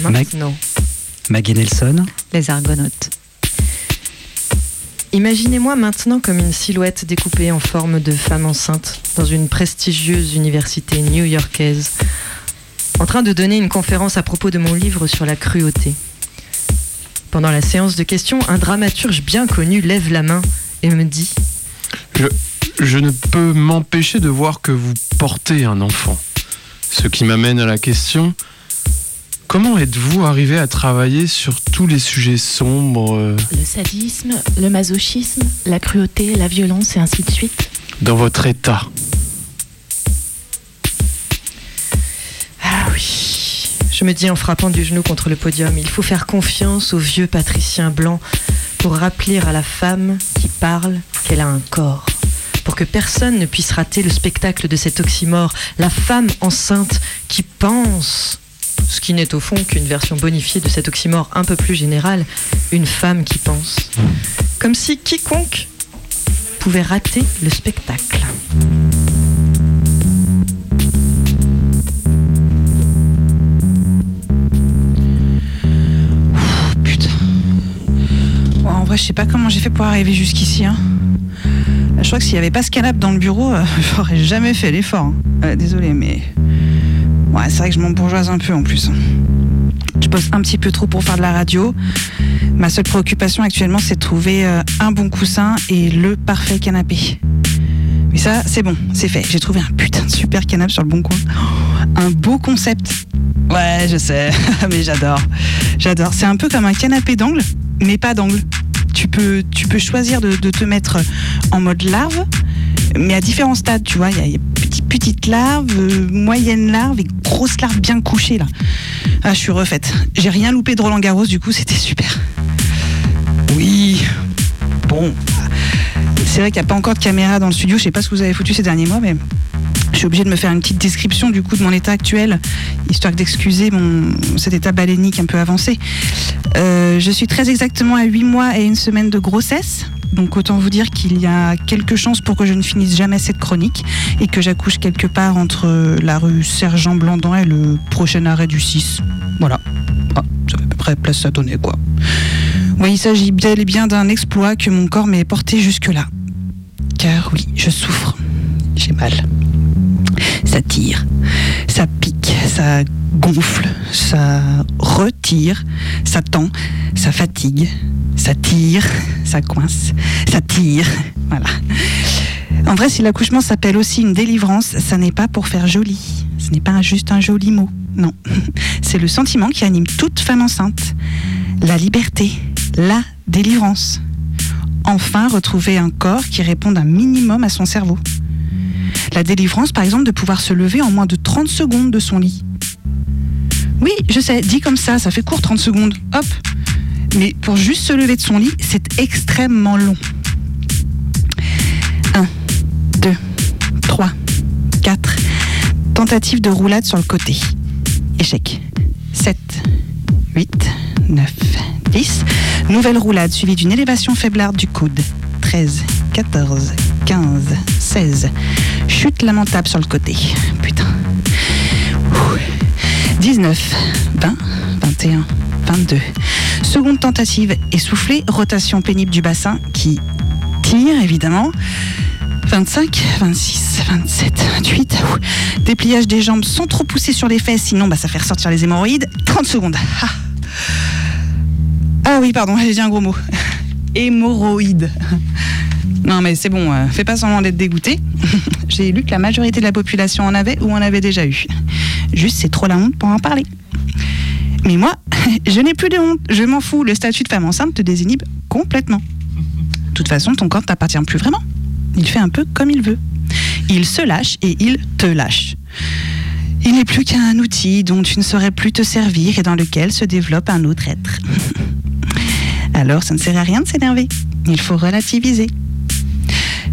Imaginez-moi maintenant Maggie Nelson. les Argonautes. Imaginez-moi maintenant comme une silhouette découpée en forme de femme enceinte dans une prestigieuse université new-yorkaise, en train de donner une conférence à propos de mon livre sur la cruauté. Pendant la séance de questions, un dramaturge bien connu lève la main et me dit Je, je ne peux m'empêcher de voir que vous portez un enfant. Ce qui m'amène à la question, comment êtes-vous arrivé à travailler sur tous les sujets sombres euh, Le sadisme, le masochisme, la cruauté, la violence et ainsi de suite. dans votre état Ah oui, je me dis en frappant du genou contre le podium, il faut faire confiance au vieux patricien blanc pour rappeler à la femme qui parle qu'elle a un corps. Pour que personne ne puisse rater le spectacle de cet oxymore, la femme enceinte qui pense, ce qui n'est au fond qu'une version bonifiée de cet oxymore un peu plus général, une femme qui pense. Comme si quiconque pouvait rater le spectacle. Putain. En vrai, je sais pas comment j'ai fait pour arriver jusqu'ici. Hein. Je crois que s'il n'y avait pas ce canapé dans le bureau, euh, j'aurais jamais fait l'effort. Hein. Euh, désolé, mais Ouais, c'est vrai que je m'embourgeoise un peu en plus. Je bosse un petit peu trop pour faire de la radio. Ma seule préoccupation actuellement, c'est de trouver euh, un bon coussin et le parfait canapé. Mais ça, c'est bon, c'est fait. J'ai trouvé un putain de super canapé sur le bon coin. Oh, un beau concept. Ouais, je sais, mais j'adore. J'adore. C'est un peu comme un canapé d'angle, mais pas d'angle. Tu peux, tu peux choisir de, te mettre en mode larve, mais à différents stades, tu vois. Il y y a petite, petite larve, euh, moyenne larve et grosse larve bien couchée, là. Ah, je suis refaite. J'ai rien loupé de Roland Garros, du coup, c'était super. Oui. Bon. C'est vrai qu'il n'y a pas encore de caméra dans le studio. Je sais pas ce que vous avez foutu ces derniers mois, mais je suis obligée de me faire une petite description du coup de mon état actuel, histoire d'excuser mon cet état balénique un peu avancé. Euh, je suis très exactement à 8 mois et une semaine de grossesse. Donc autant vous dire qu'il y a quelques chances pour que je ne finisse jamais cette chronique et que j'accouche quelque part entre la rue Sergent Blandan et le prochain arrêt du 6. Voilà. Ah, ça fait à peu près place à donner quoi. Oui, il s'agit bel et bien d'un exploit que mon corps m'ait porté jusque-là. Car oui, je souffre. J'ai mal. Ça tire, ça pique, ça gonfle, ça retire, ça tend, ça fatigue, ça tire, ça coince, ça tire. Voilà. En vrai, si l'accouchement s'appelle aussi une délivrance, ça n'est pas pour faire joli. Ce n'est pas juste un joli mot. Non. C'est le sentiment qui anime toute femme enceinte. La liberté, la délivrance. Enfin, retrouver un corps qui réponde un minimum à son cerveau. La délivrance, par exemple, de pouvoir se lever en moins de 30 secondes de son lit. Oui, je sais, dit comme ça, ça fait court 30 secondes. Hop. Mais pour juste se lever de son lit, c'est extrêmement long. 1, 2, 3, 4. Tentative de roulade sur le côté. Échec. 7, 8, 9, 10. Nouvelle roulade suivie d'une élévation faiblarde du coude. 13, 14, 15, 16. Chute lamentable sur le côté. Putain. Ouh. 19, 20, 21, 22. Seconde tentative essoufflée, rotation pénible du bassin qui tire évidemment. 25, 26, 27, 28. Ouh. Dépliage des jambes sans trop pousser sur les fesses, sinon bah, ça fait ressortir les hémorroïdes. 30 secondes. Ah, Ah oui, pardon, j'ai dit un gros mot. Hémorroïdes. Non mais c'est bon, euh, fais pas semblant d'être dégoûté. J'ai lu que la majorité de la population en avait ou en avait déjà eu. Juste c'est trop la honte pour en parler. Mais moi, je n'ai plus de honte, je m'en fous, le statut de femme enceinte te désinhibe complètement. De toute façon, ton corps t'appartient plus vraiment. Il fait un peu comme il veut. Il se lâche et il te lâche. Il n'est plus qu'un outil dont tu ne saurais plus te servir et dans lequel se développe un autre être. Alors ça ne sert à rien de s'énerver. Il faut relativiser.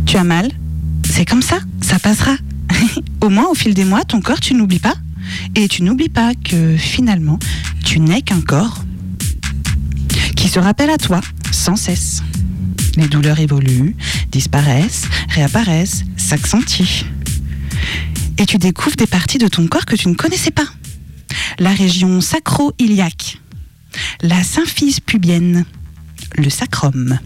Tu as mal C'est comme ça, ça passera. au moins au fil des mois, ton corps, tu n'oublies pas. Et tu n'oublies pas que finalement, tu n'es qu'un corps qui se rappelle à toi sans cesse. Les douleurs évoluent, disparaissent, réapparaissent, s'accentuent. Et tu découvres des parties de ton corps que tu ne connaissais pas. La région sacro-iliaque, la symphyse pubienne, le sacrum.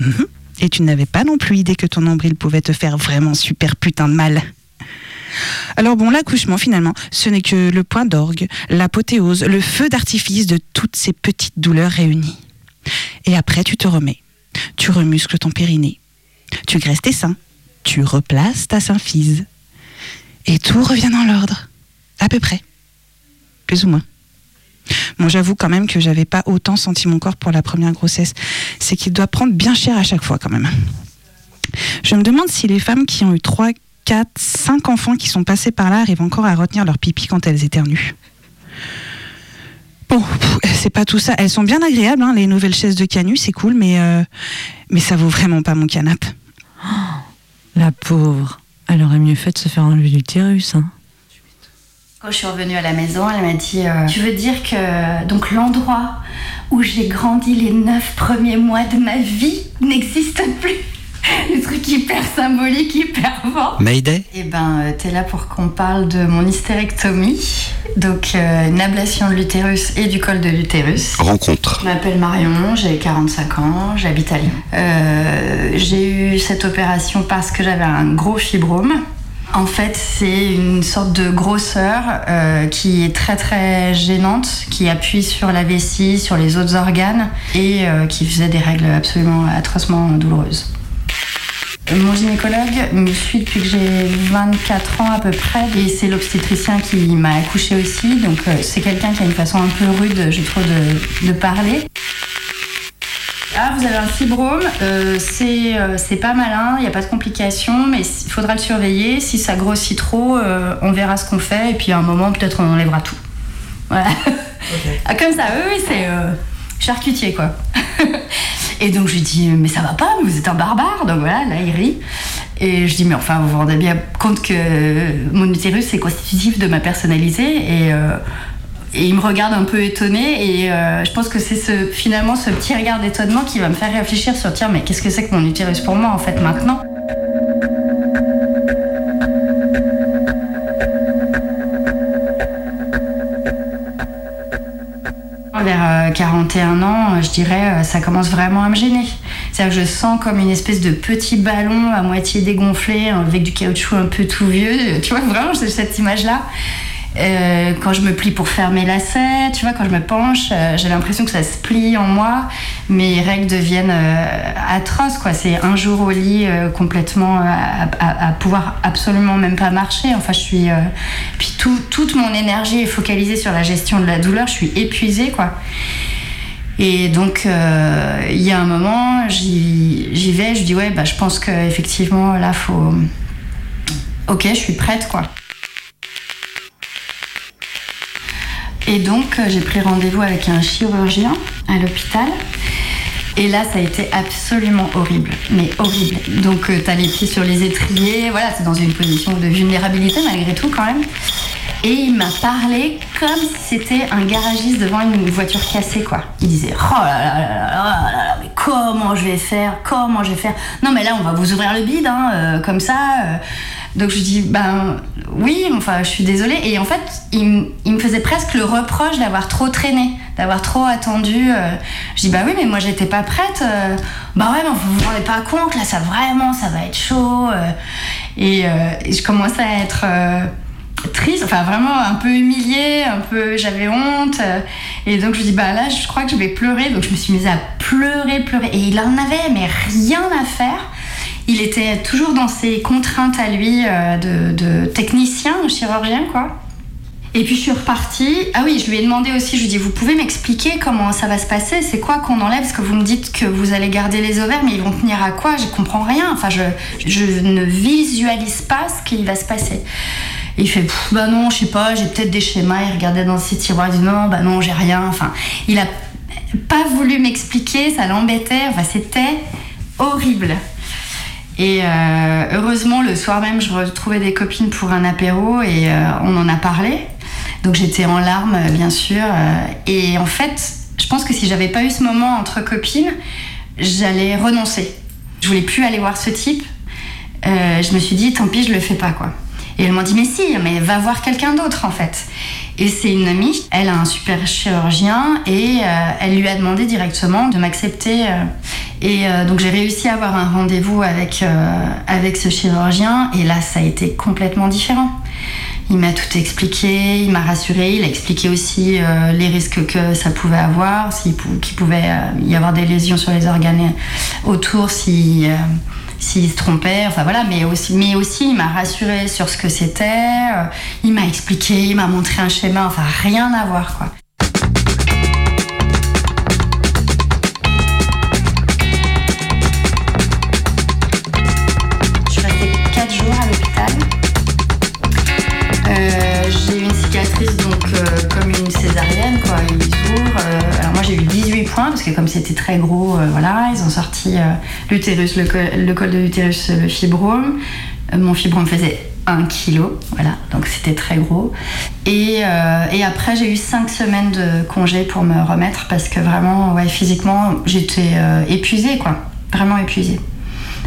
Mhm. Et tu n'avais pas non plus idée que ton nombril pouvait te faire vraiment super putain de mal. Alors bon, l'accouchement finalement, ce n'est que le point d'orgue, l'apothéose, le feu d'artifice de toutes ces petites douleurs réunies. Et après, tu te remets. Tu remuscles ton périnée. Tu graisses tes seins. Tu replaces ta symphyse. Et tout revient dans l'ordre. À peu près. Plus ou moins. Bon, j'avoue quand même que j'avais pas autant senti mon corps pour la première grossesse. C'est qu'il doit prendre bien cher à chaque fois quand même. Je me demande si les femmes qui ont eu 3, 4, 5 enfants qui sont passés par là arrivent encore à retenir leur pipi quand elles éternuent. Bon, c'est pas tout ça. Elles sont bien agréables, hein, les nouvelles chaises de Canu, c'est cool, mais, euh, mais ça vaut vraiment pas mon canapé. La pauvre. Elle aurait mieux fait de se faire enlever l'utérus. Hein. Quand je suis revenue à la maison, elle m'a dit euh, Tu veux dire que donc l'endroit où j'ai grandi les neuf premiers mois de ma vie n'existe plus des trucs hyper symboliques, hyper forts. Mayday? Eh ben, euh, t'es là pour qu'on parle de mon hystérectomie, donc euh, une ablation de l'utérus et du col de l'utérus. Rencontre. Je m'appelle Marion, j'ai 45 ans, j'habite à Lyon. Euh, j'ai eu cette opération parce que j'avais un gros fibrome. En fait, c'est une sorte de grosseur euh, qui est très très gênante, qui appuie sur la vessie, sur les autres organes et euh, qui faisait des règles absolument atrocement douloureuses. Mon gynécologue me suit depuis que j'ai 24 ans à peu près et c'est l'obstétricien qui m'a accouché aussi. Donc euh, c'est quelqu'un qui a une façon un peu rude, je trouve, de parler. Ah, vous avez un fibrome, euh, c'est euh, pas malin, il n'y a pas de complications, mais il faudra le surveiller. Si ça grossit trop, euh, on verra ce qu'on fait et puis à un moment, peut-être on enlèvera tout. Voilà. Ah, comme ça, oui, oui, c'est euh, charcutier quoi. et donc je lui dis, mais ça va pas, mais vous êtes un barbare. Donc voilà, là il rit. Et je dis, mais enfin, vous vous rendez bien compte que mon utérus est constitutif de ma personnalité et. Euh, et il me regarde un peu étonné et euh, je pense que c'est ce, finalement ce petit regard d'étonnement qui va me faire réfléchir sur tiens mais qu'est-ce que c'est que mon utérus pour moi en fait maintenant? Vers euh, 41 ans, euh, je dirais, euh, ça commence vraiment à me gêner. C'est-à-dire que je sens comme une espèce de petit ballon à moitié dégonflé, euh, avec du caoutchouc un peu tout vieux. Tu vois, vraiment, j'ai cette image-là. Euh, quand je me plie pour faire mes lacets, tu vois, quand je me penche, euh, j'ai l'impression que ça se plie en moi. Mes règles deviennent euh, atroces, quoi. C'est un jour au lit euh, complètement à, pouvoir absolument même pas marcher. Enfin, je suis. Puis tout- toute mon énergie est focalisée sur la gestion de la douleur. Je suis épuisée, quoi. Et donc, il y a un moment, j'y vais, je dis, ouais, bah, je pense qu'effectivement, là, faut. Ok, je suis prête, quoi. Et donc, euh, j'ai pris rendez-vous avec un chirurgien à l'hôpital. Et là, ça a été absolument horrible, mais horrible. Donc, euh, t'as les pieds sur les étriers, voilà, c'est dans une position de vulnérabilité malgré tout quand même. Et il m'a parlé comme si c'était un garagiste devant une voiture cassée, quoi. Il disait Oh là là là là là là là, mais comment je vais faire? Comment je vais faire Non, mais là, on va vous ouvrir le bide, hein, euh, comme ça. Donc je dis Ben oui, enfin, je suis désolée. Et en fait, il, il me faisait presque le reproche d'avoir trop traîné, d'avoir trop attendu. euh. Je dis Bah oui, mais moi, j'étais pas prête. Bah ouais, mais vous vous rendez pas compte, là, ça vraiment, ça va être chaud. euh. Et, je commençais à être. triste, enfin vraiment un peu humiliée, un peu j'avais honte. Et donc je dis bah là je crois que je vais pleurer. Donc je me suis mise à pleurer, pleurer. Et il en avait mais rien à faire. Il était toujours dans ses contraintes à lui euh, de, de technicien, chirurgien quoi. Et puis je suis repartie. Ah oui, je lui ai demandé aussi, je lui ai dit, vous pouvez m'expliquer comment ça va se passer C'est quoi qu'on enlève? Parce que vous me dites que vous allez garder les ovaires, mais ils vont tenir à quoi? Je comprends rien. Enfin, je, ne visualise pas ce qui va se passer. Il fait, bah non, je sais pas, j'ai peut-être des schémas. Il regardait dans ses tiroirs, il dit, non, bah non, j'ai rien. Enfin, il a pas voulu m'expliquer, ça l'embêtait. Enfin, c'était horrible. Et euh, heureusement, le soir même, je retrouvais des copines pour un apéro et euh, on en a parlé. Donc j'étais en larmes, bien sûr. euh, et en fait, je pense que si j'avais pas eu ce moment entre copines, j'allais renoncer. Je voulais plus aller voir ce type. Je me suis dit, tant pis, je le fais pas, quoi. Et elle m'a dit, mais si, mais va voir quelqu'un d'autre, en fait. Et c'est une amie, elle a un super chirurgien et euh, elle lui a demandé directement de m'accepter. euh. et euh, donc j'ai réussi à avoir un rendez-vous avec, avec ce chirurgien et là ça a été complètement différent. Il m'a tout expliqué, il m'a rassuré, il a expliqué aussi les risques que ça pouvait avoir, s'il qu'il pouvait y avoir des lésions sur les organes autour, si, s'il se trompait, enfin voilà, mais aussi, mais aussi il m'a rassuré sur ce que c'était, euh, il m'a expliqué, il m'a montré un schéma, enfin rien à voir quoi. Comme c'était très gros, euh, voilà, ils ont sorti euh, l'utérus, le, col- de l'utérus, le fibrome. Euh, mon fibrome faisait 1 kg, voilà, donc c'était très gros. Et, après j'ai eu 5 semaines de congé pour me remettre parce que vraiment, ouais, physiquement j'étais épuisée quoi, vraiment épuisée.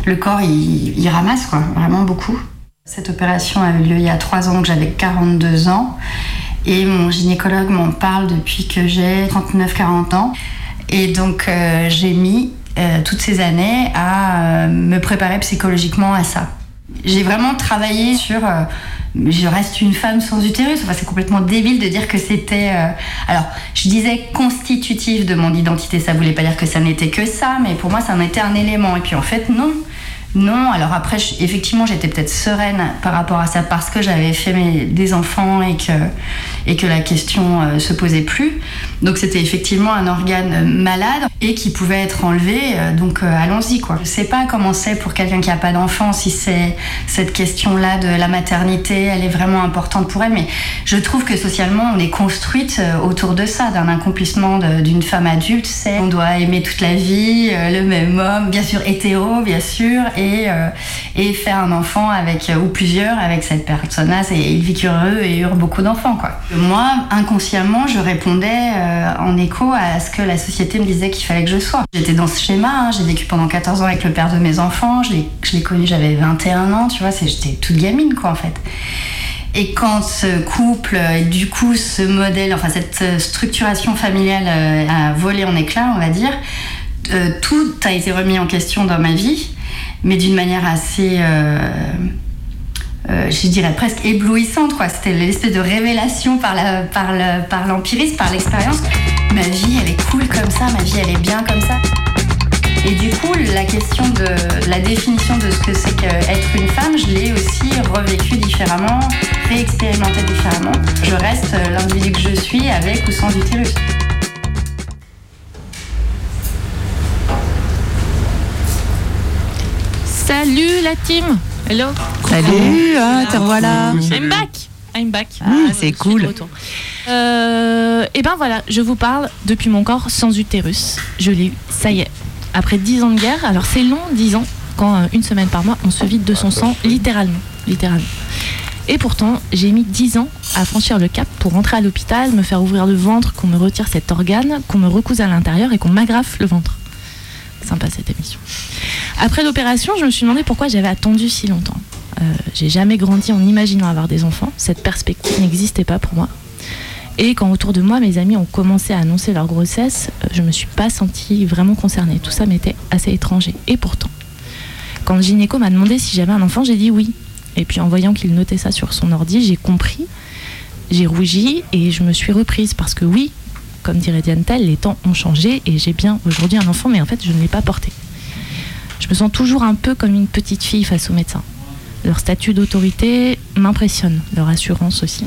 le corps, il, ramasse, quoi, vraiment beaucoup. Cette opération a eu lieu il y a trois ans, que j'avais 42 ans. Et mon gynécologue m'en parle depuis que j'ai 39-40 ans. Et donc, euh, j'ai mis euh, toutes ces années à euh, me préparer psychologiquement à ça. J'ai vraiment travaillé sur. je reste une femme sans utérus. Enfin, c'est complètement débile de dire que c'était. alors, je disais constitutif de mon identité. Ça voulait pas dire que ça n'était que ça, mais pour moi, ça en était un élément. Et puis, en fait, non. Non, alors après, effectivement, j'étais peut-être sereine par rapport à ça parce que j'avais fait mes- des enfants et que, et que la question euh, se posait plus. Donc c'était effectivement un organe euh, malade et qui pouvait être enlevé. euh, donc euh, allons-y quoi. Je sais pas comment c'est pour quelqu'un qui a pas d'enfant si c'est cette question-là de la maternité, elle est vraiment importante pour elle. Mais je trouve que socialement, on est construite autour de ça, d'un accomplissement d'une femme adulte. C'est on doit aimer toute la vie, le même homme, bien sûr hétéro, bien sûr, et, euh, et faire un enfant avec euh, ou plusieurs avec cette personne-là. C'est il vit heureux et eurent beaucoup d'enfants. Moi, inconsciemment, je répondais euh, en écho à ce que la société me disait qu'il fallait que je sois. J'étais dans ce schéma, hein, j'ai vécu pendant 14 ans avec le père de mes enfants, je l'ai connu, j'avais 21 ans, tu vois, j'étais toute gamine quoi en fait. Et quand ce couple, et du coup ce modèle, enfin cette structuration familiale a volé en éclats, on va dire, tout a été remis en question dans ma vie, mais d'une manière assez, euh, euh, je dirais presque éblouissante. quoi. C'était l'espèce de révélation par l'empirisme, par l'expérience. Ma vie, elle est cool comme ça, ma vie, elle est bien comme ça. Et du coup, la question de la définition de ce que c'est qu'être une femme, je l'ai aussi revécu différemment, réexpérimenté différemment. Je reste euh, l'individu que je suis avec ou sans utérus. Salut la team Hello Salut, ah, te revoilà. I'm back I'm back Ah, c'est cool. Euh, et ben voilà, je vous parle depuis mon corps sans utérus. Je l'ai eu, ça y est. Après 10 ans de guerre, alors c'est long 10 ans, quand euh, une semaine par mois on se vide de son sang, littéralement. littéralement. Et pourtant, j'ai mis 10 ans à franchir le cap pour rentrer à l'hôpital, me faire ouvrir le ventre, qu'on me retire cet organe, qu'on me recouse à l'intérieur et qu'on m'agrafe le ventre. Sympa cette émission. Après l'opération, je me suis demandé pourquoi j'avais attendu si longtemps. Euh, j'ai jamais grandi en imaginant avoir des enfants. Cette perspective n'existait pas pour moi. Et quand autour de moi, mes amis ont commencé à annoncer leur grossesse, euh, je me suis pas sentie vraiment concernée. Tout ça m'était assez étranger. Et pourtant, quand le gynéco m'a demandé si j'avais un enfant, j'ai dit oui. Et puis en voyant qu'il notait ça sur son ordi, j'ai compris, j'ai rougi et je me suis reprise parce que oui, comme dirait Diane Tell, les temps ont changé et j'ai bien aujourd'hui un enfant, mais en fait je ne l'ai pas porté. Je me sens toujours un peu comme une petite fille face aux médecins. Leur statut d'autorité m'impressionne, leur assurance aussi.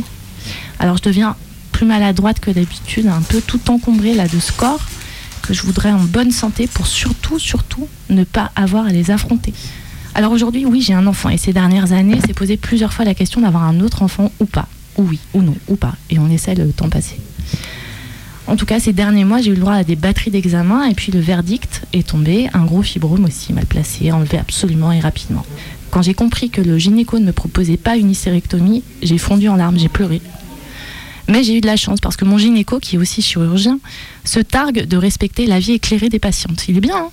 Alors je deviens plus maladroite que d'habitude, un peu tout encombrée là de scores que je voudrais en bonne santé pour surtout, surtout ne pas avoir à les affronter. Alors aujourd'hui, oui, j'ai un enfant et ces dernières années, s'est posé plusieurs fois la question d'avoir un autre enfant ou pas, ou oui, ou non, ou pas, et on essaie le temps passé. En tout cas, ces derniers mois, j'ai eu le droit à des batteries d'examens et puis le verdict est tombé, un gros fibrome aussi mal placé, enlevé absolument et rapidement. Quand j'ai compris que le gynéco ne me proposait pas une hystérectomie, j'ai fondu en larmes, j'ai pleuré. Mais j'ai eu de la chance parce que mon gynéco, qui est aussi chirurgien, se targue de respecter la vie éclairée des patientes. Il est bien, hein?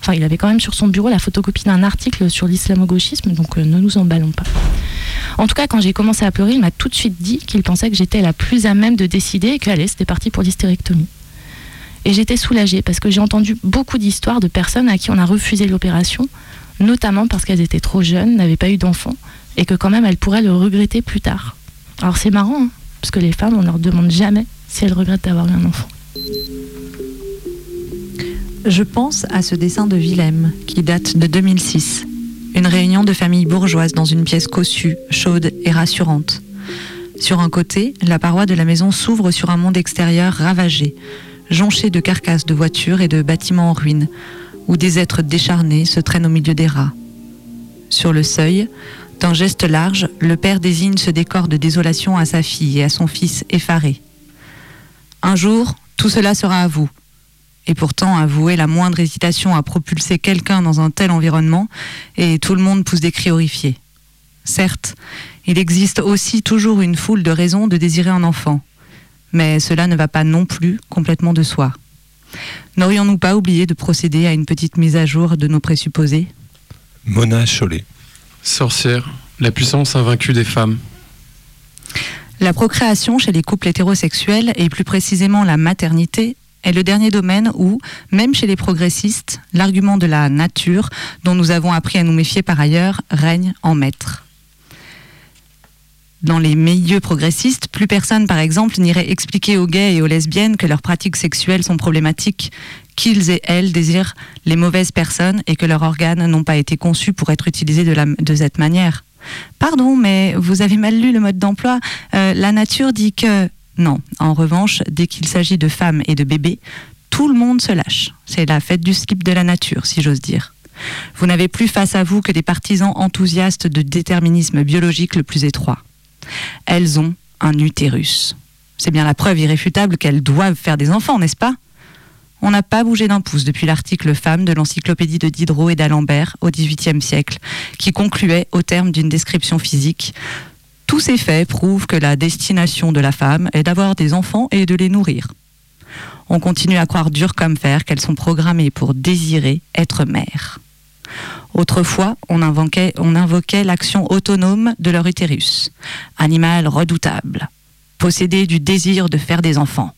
Enfin, il avait quand même sur son bureau la photocopie d'un article sur l'islamo-gauchisme, donc euh, ne nous emballons pas. En tout cas, quand j'ai commencé à pleurer, il m'a tout de suite dit qu'il pensait que j'étais la plus à même de décider et que allez, c'était parti pour l'hystérectomie. Et j'étais soulagée parce que j'ai entendu beaucoup d'histoires de personnes à qui on a refusé l'opération, notamment parce qu'elles étaient trop jeunes, n'avaient pas eu d'enfants, et que quand même elles pourraient le regretter plus tard. Alors c'est marrant, hein, parce que les femmes, on leur demande jamais si elles regrettent d'avoir eu un enfant. Je pense à ce dessin de Willem qui date de 2006. Une réunion de familles bourgeoises dans une pièce cossue, chaude et rassurante. Sur un côté, la paroi de la maison s'ouvre sur un monde extérieur ravagé, jonché de carcasses de voitures et de bâtiments en ruine, où des êtres décharnés se traînent au milieu des rats. Sur le seuil, d'un geste large, le père désigne ce décor de désolation à sa fille et à son fils effarés. Un jour, tout cela sera à vous. Et pourtant, avouer la moindre hésitation à propulser quelqu'un dans un tel environnement, et tout le monde pousse des cris horrifiés. Certes, il existe aussi toujours une foule de raisons de désirer un enfant, mais cela ne va pas non plus complètement de soi. N'aurions-nous pas oublié de procéder à une petite mise à jour de nos présupposés? Mona Chollet. Sorcière, la puissance invaincue des femmes. La procréation chez les couples hétérosexuels, et plus précisément la maternité, est le dernier domaine où, même chez les progressistes, l'argument de la nature, dont nous avons appris à nous méfier par ailleurs, règne en maître. Dans les milieux progressistes, plus personne, par exemple, n'irait expliquer aux gays et aux lesbiennes que leurs pratiques sexuelles sont problématiques, qu'ils et elles désirent les mauvaises personnes et que leurs organes n'ont pas été conçus pour être utilisés de, cette manière. Pardon, mais vous avez mal lu le mode d'emploi. Euh, la nature dit que... Non, en revanche, dès qu'il s'agit de femmes et de bébés, tout le monde se lâche. C'est la fête du slip de la nature, si j'ose dire. Vous n'avez plus face à vous que des partisans enthousiastes de déterminisme biologique le plus étroit. Elles ont un utérus. C'est bien la preuve irréfutable qu'elles doivent faire des enfants, n'est-ce pas? On n'a pas bougé d'un pouce depuis l'article femme de l'encyclopédie de Diderot et d'Alembert au XVIIIe siècle, qui concluait au terme d'une description physique tous ces faits prouvent que la destination de la femme est d'avoir des enfants et de les nourrir. On continue à croire dur comme fer qu'elles sont programmées pour désirer être mères. Autrefois, on invoquait, on invoquait l'action autonome de leur utérus, animal redoutable, possédé du désir de faire des enfants,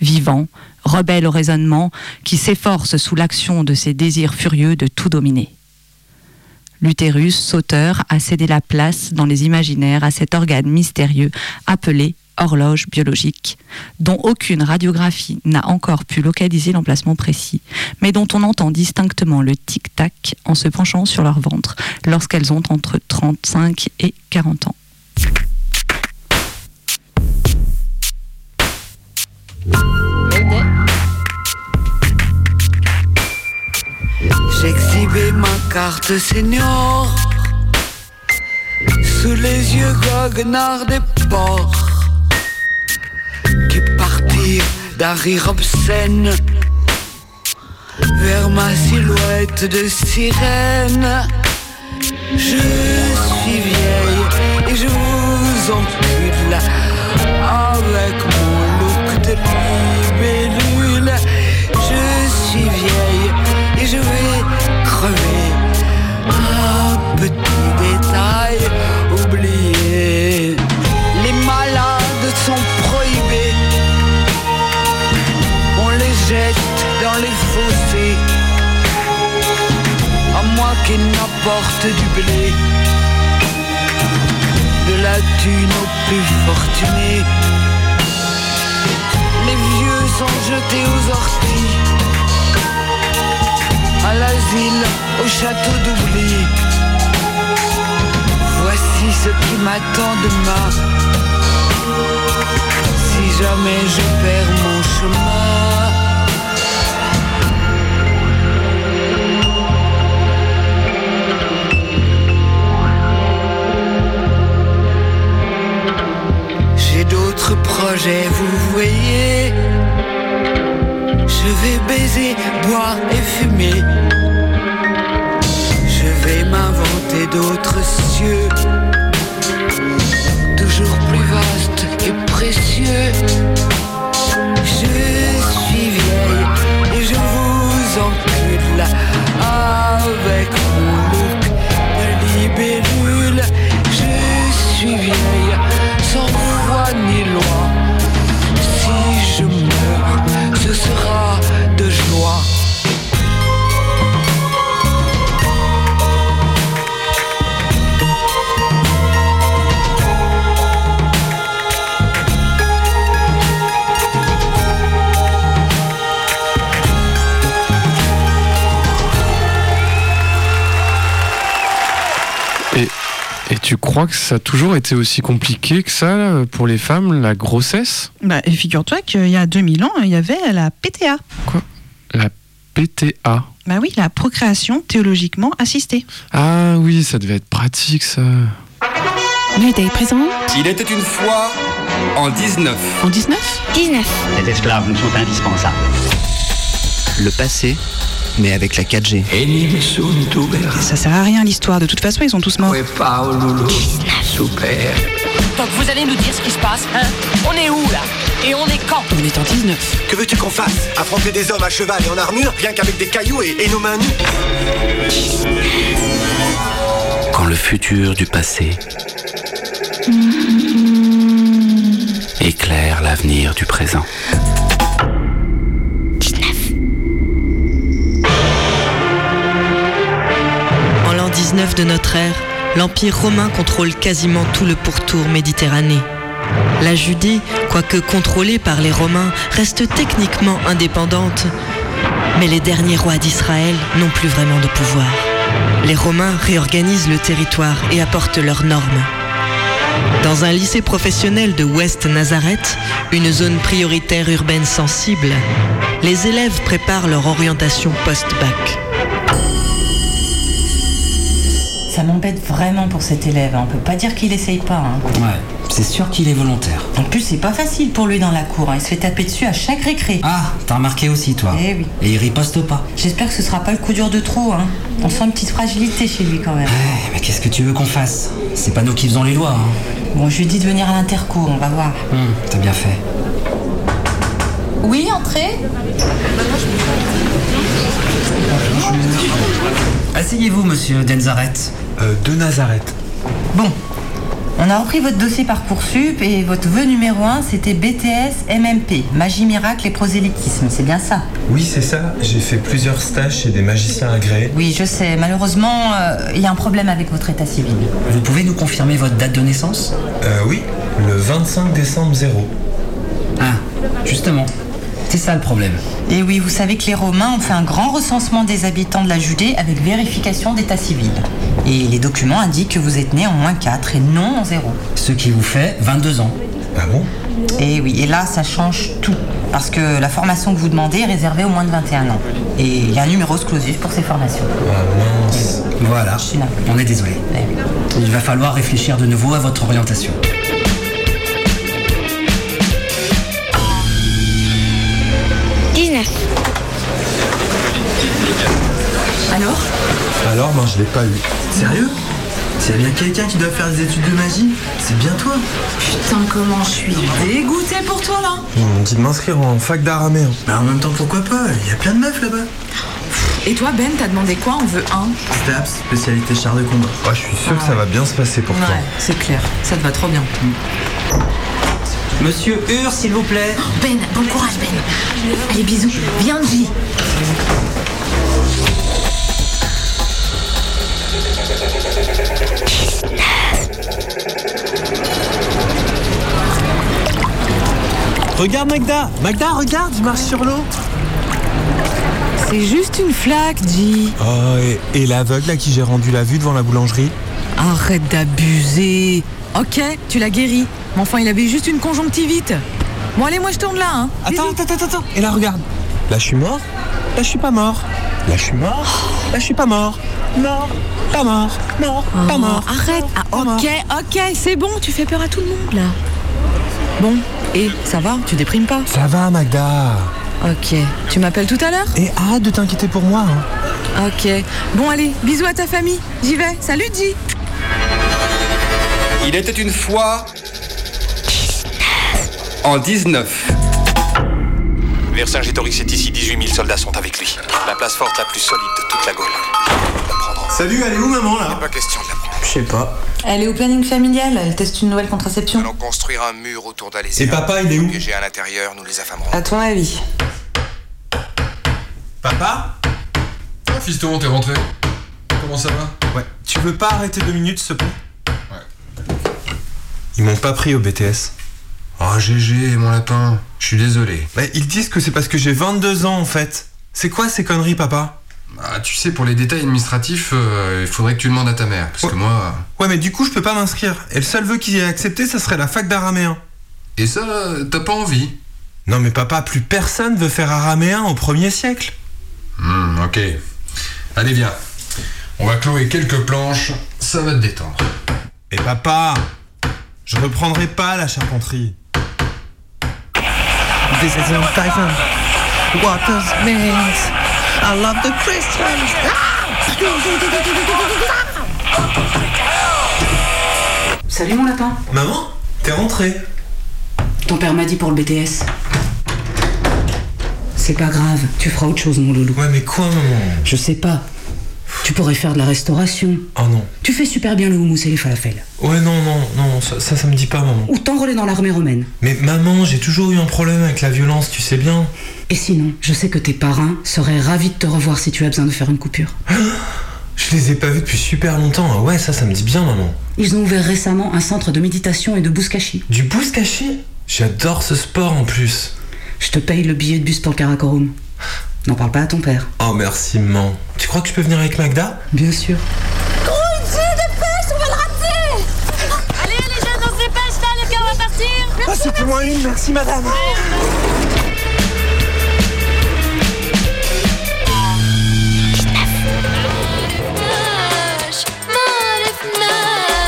vivant, rebelle au raisonnement, qui s'efforce sous l'action de ses désirs furieux de tout dominer. L'utérus, sauteur, a cédé la place dans les imaginaires à cet organe mystérieux appelé horloge biologique, dont aucune radiographie n'a encore pu localiser l'emplacement précis, mais dont on entend distinctement le tic-tac en se penchant sur leur ventre lorsqu'elles ont entre 35 et 40 ans. J'exhibais ma carte senior. Sous les yeux goguenards des porcs. Qui partirent d'un rire obscène Vers ma silhouette de sirène. Je suis vieille et je vous encule Avec mon look de libellule Je suis vieille et je vais n'apportent du blé. De la thune aux plus fortunés. Les vieux sont jetés aux orties à l'asile, au château d'oubli. Voici ce qui m'attend demain. Si jamais je perds mon chemin. D'autres projets, vous voyez. Je vais baiser, boire et fumer. Je vais m'inventer d'autres cieux. Toujours plus vastes et précieux. Tu crois que ça a toujours été aussi compliqué que ça pour les femmes, la grossesse? Bah, et figure-toi qu'il y a 2000 ans, il y avait la PTA. La PTA Bah oui, la procréation théologiquement assistée. Ah oui, ça devait être pratique ça. Mayday présent Il était une fois en 19. en 19 19. Les esclaves nous sont indispensables. Le passé, mais avec la 4G. Ça sert à rien l'histoire, de toute façon ils sont tous morts. Super. Donc vous allez nous dire ce qui se passe, hein? On est où là? Et on est quand? On est en 19. Que veux-tu qu'on fasse? Affronter des hommes à cheval et en armure, rien qu'avec des cailloux et, et nos mains nues le futur du passé éclaire l'avenir du présent. 19 de notre ère, l'Empire romain contrôle quasiment tout le pourtour méditerranéen. La Judée, quoique contrôlée par les Romains, reste techniquement indépendante. Mais les derniers rois d'Israël n'ont plus vraiment de pouvoir. Les Romains réorganisent le territoire et apportent leurs normes. Dans un lycée professionnel de West Nazareth, une zone prioritaire urbaine sensible, les élèves préparent leur orientation post-bac. Ça m'embête vraiment pour cet élève. hein. On peut pas dire qu'il essaye pas. hein. Ouais, c'est sûr qu'il est volontaire. En plus, c'est pas facile pour lui dans la cour. hein. Il se fait taper dessus à chaque récré. Ah, t'as remarqué aussi, toi. Eh oui. Et il riposte pas. J'espère que ce sera pas le coup dur de trop. Hein. On sent une petite fragilité chez lui quand même. Eh, mais qu'est-ce que tu veux qu'on fasse? C'est pas nous qui faisons les lois. Hein. Bon, je lui dis de venir à l'intercours, on va voir. Hum, t'as bien fait. Oui, entrez Asseyez-vous, monsieur Denzaret. Euh, de Nazareth. Bon. On a repris votre dossier Parcoursup et votre vœu numéro 1, c'était BTS MMP, Magie Miracle et Prosélytisme. C'est bien ça? Oui, c'est ça. J'ai fait plusieurs stages chez des magiciens agréés. Oui, je sais. Malheureusement, euh, il y a un problème avec votre état civil. Vous pouvez nous confirmer votre date de naissance? Euh, oui, le 25 décembre 0. Ah, justement. C'est ça le problème. Et oui, vous savez que les Romains ont fait un grand recensement des habitants de la Judée avec vérification d'état civil. Et les documents indiquent que vous êtes né en moins 4 et non en 0. Ce qui vous fait 22 ans. Ah bon? Et oui, et là, ça change tout. Parce que la formation que vous demandez est réservée aux moins de 21 ans. Et il y a un numéro exclusif pour ces formations. Ah mince. Voilà, on est désolé. Il va falloir réfléchir de nouveau à votre orientation. Ben, je l'ai pas eu. Sérieux? S'il y a bien quelqu'un qui doit faire des études de magie, c'est bien toi. Putain, comment je suis dégoûtée pour toi là Ils m'ont dit de m'inscrire en fac d'araméen. Bah en même temps, pourquoi pas? Il y a plein de meufs là-bas. Et toi, Ben, t'as demandé quoi? On veut un Staps, spécialité char de combat. Ouais, je suis sûr que ça va bien se passer pour toi. Ouais, c'est clair. Ça te va trop bien. Monsieur Hur, s'il vous plaît. Ben, bon courage, Ben. Allez, bisous. Viens, J. Regarde Magda Magda, regarde, je marche sur l'eau C'est juste une flaque, J. Oh, et, et l'aveugle à qui j'ai rendu la vue devant la boulangerie Arrête d'abuser. Ok, tu l'as guéri. Mais enfin, il avait juste une conjonctivite. Bon, allez, moi je tourne là, hein. Attends, attends, attends, attends. Et là, regarde. Là, je suis mort. Là, je suis pas mort. Là, je suis mort. Là, je suis pas mort. Mort. Pas mort. Mort. Pas Oh, mort. Arrête. Ah, ok, ok, c'est bon, tu fais peur à tout le monde là. Bon, et ça va Tu déprimes pas Ça va, Magda. Ok, tu m'appelles tout à l'heure Et arrête de t'inquiéter pour moi. hein. Ok. Bon, allez, bisous à ta famille. J'y vais. Salut, J. Il était une fois en 19. Vercingétorix est ici, 18 000 soldats sont avec lui. La place forte la plus solide de toute la Gaule. Salut, elle est où maman là? Pas question de la sais pas. Elle est au planning familial. Elle teste une nouvelle contraception. Allons construire un mur autour d'Alésia. Et papa, il est où Piégé à l'intérieur, nous les affamerons. À ton avis Papa Ah, fiston, t'es rentré. Comment ça va? Ouais. Tu veux pas arrêter deux minutes, s'il te plaît? Ils m'ont pas pris au BTS. Oh, GG, mon lapin. Je suis désolé. Bah, ils disent que c'est parce que j'ai 22 ans en fait. C'est quoi ces conneries, papa? Ah, tu sais, pour les détails administratifs, euh, il faudrait que tu demandes à ta mère. Parce que moi. Ouais, mais du coup, je peux pas m'inscrire. Et le seul vœu qu'ils aient accepté, ça serait la fac d'araméen. Et ça, t'as pas envie? Non, mais papa, plus personne veut faire araméen au premier siècle. Hmm, ok. Allez, viens. On va clouer quelques planches, ça va te détendre. Et papa, je reprendrai pas la charpenterie. This is. Water's I love the Christians. Salut, mon lapin. Maman, t'es rentrée. Ton père m'a dit pour le BTS. C'est pas grave, tu feras autre chose, mon loulou. Ouais, mais quoi, maman? Je sais pas. Tu pourrais faire de la restauration. Oh non. Tu fais super bien le houmous et les falafels. Ouais, non, non, non, ça, ça, ça me dit pas, maman. Ou t'enrôler dans l'armée romaine. Mais maman, j'ai toujours eu un problème avec la violence, tu sais bien. Et sinon, je sais que tes parrains seraient ravis de te revoir si tu as besoin de faire une coupure. Je les ai pas vus depuis super longtemps. Ouais, ça, ça me dit bien, maman. Ils ont ouvert récemment un centre de méditation et de bouskashi. Du bouskashi J'adore ce sport en plus. Je te paye le billet de bus pour le Karakorum. N'en parle pas à ton père. Oh, merci, maman. Tu crois que je peux venir avec Magda? Bien sûr. Gros dépêche, on va le rater Allez les jeunes, on se dépêche là, le car va partir Ah, c'était moins une, merci madame.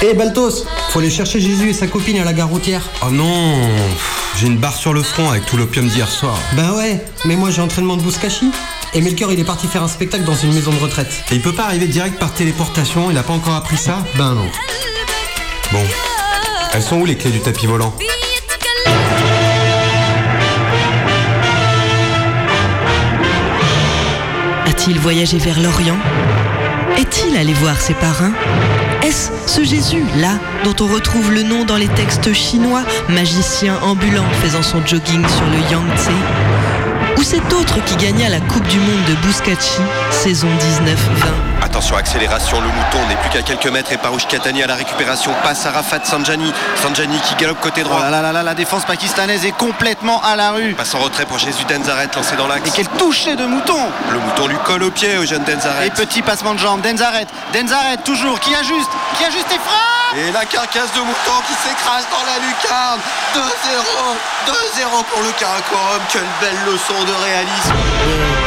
Hé Baltos, faut aller chercher Jésus et sa copine à la gare routière. Oh non J'ai une barre sur le front avec tout l'opium d'hier soir. Ben ouais, mais moi j'ai entraînement de Bouskashi. Et Melchior il est parti faire un spectacle dans une maison de retraite. Et il peut pas arriver direct par téléportation, il a pas encore appris ça? Ben non. Bon. Elles sont où les clés du tapis volant? A-t-il voyagé vers l'Orient? Est-il allé voir ses parrains Est-ce ce Jésus-là dont on retrouve le nom dans les textes chinois, magicien ambulant faisant son jogging sur le Yangtze Ou cet autre qui gagna la Coupe du Monde de Bouskachi, saison 19-20 Attention, accélération, le mouton n'est plus qu'à quelques mètres et Parouche Katani à la récupération. Passe à Rafat Sanjani. Sanjani qui galope côté droit. Oh là là là, la défense pakistanaise est complètement à la rue. Passe en retrait pour Jésus Denzaret lancé dans l'axe. Et quel toucher de mouton Le mouton lui colle au pied au jeune Denzaret. Et petit passement de jambe, Denzaret, Denzaret toujours, qui ajuste, qui ajuste et frappe Et la carcasse de mouton qui s'écrase dans la lucarne. 2-0, 2-0 pour le Karakorum. Quelle belle leçon de réalisme.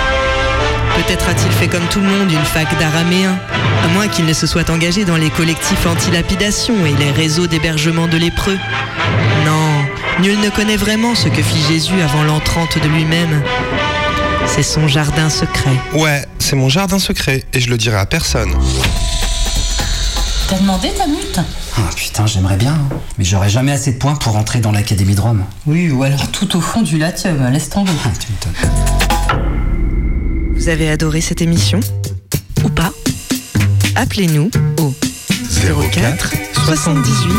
Peut-être a-t-il fait comme tout le monde une fac d'araméen, à moins qu'il ne se soit engagé dans les collectifs anti-lapidation et les réseaux d'hébergement de lépreux. Non, nul ne connaît vraiment ce que fit Jésus avant l'entrante de lui-même. C'est son jardin secret. Ouais, c'est mon jardin secret et je le dirai à personne. T'as demandé ta mute? Ah putain, j'aimerais bien, hein. mais j'aurais jamais assez de points pour entrer dans l'académie de Rome. Oui, ou alors tout au fond du Latium, laisse tomber. tu m'étonnes. Vous avez adoré cette émission Ou pas Appelez-nous au 04 78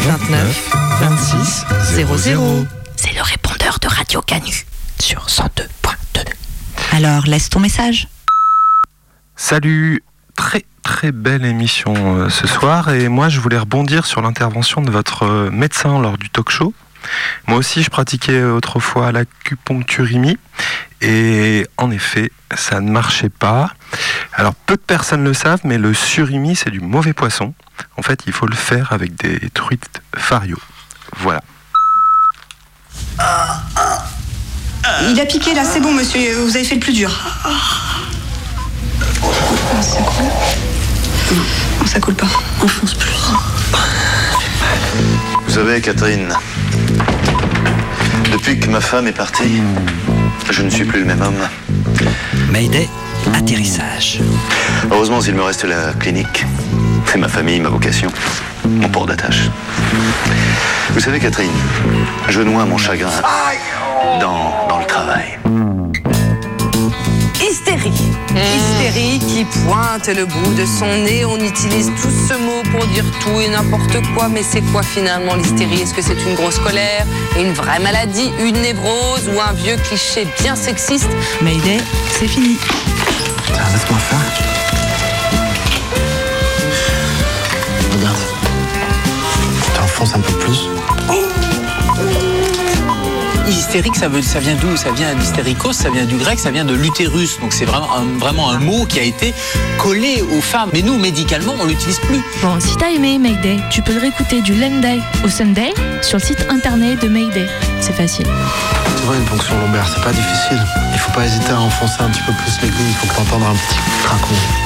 29 26 00. C'est le répondeur de Radio Canu sur 102.2. Alors, laisse ton message. Salut, très très belle émission euh, ce soir et moi je voulais rebondir sur l'intervention de votre euh, médecin lors du talk show. Moi aussi je pratiquais autrefois l'acupuncturimie et en effet ça ne marchait pas. Alors peu de personnes le savent mais le surimi c'est du mauvais poisson. En fait il faut le faire avec des truites fario. Voilà. Il a piqué là, c'est bon monsieur, vous avez fait le plus dur. Ça coule Non, ça coule pas. Enfonce plus. Vous savez, Catherine, depuis que ma femme est partie, je ne suis plus le même homme. Mayday, atterrissage. Heureusement, il me reste la clinique. C'est ma famille, ma vocation, mon port d'attache. Vous savez, Catherine, je noie mon chagrin dans, dans le travail. Hystérie. Hystérie qui pointe le bout de son nez. On utilise tous ce mot pour dire tout et n'importe quoi. Mais c'est quoi finalement l'hystérie? Est-ce que c'est une grosse colère, une vraie maladie, une névrose ou un vieux cliché bien sexiste? Mayday, c'est fini. Laisse-moi faire. Regarde. T'enfonces un peu plus. Hystérique, ça, veut, ça vient d'où? Ça vient d'hystérikos, ça vient du grec, ça vient de l'utérus. Donc c'est vraiment un, vraiment un mot qui a été collé aux femmes. Mais nous, médicalement, on l'utilise plus. Bon, si t'as aimé Mayday, tu peux le réécouter du lundi au Sunday sur le site internet de Mayday. C'est facile. Tu vois, une ponction lombaire, c'est pas difficile. Il faut pas hésiter à enfoncer un petit peu plus l'aiguille, il faut que t'entendes un petit cracon.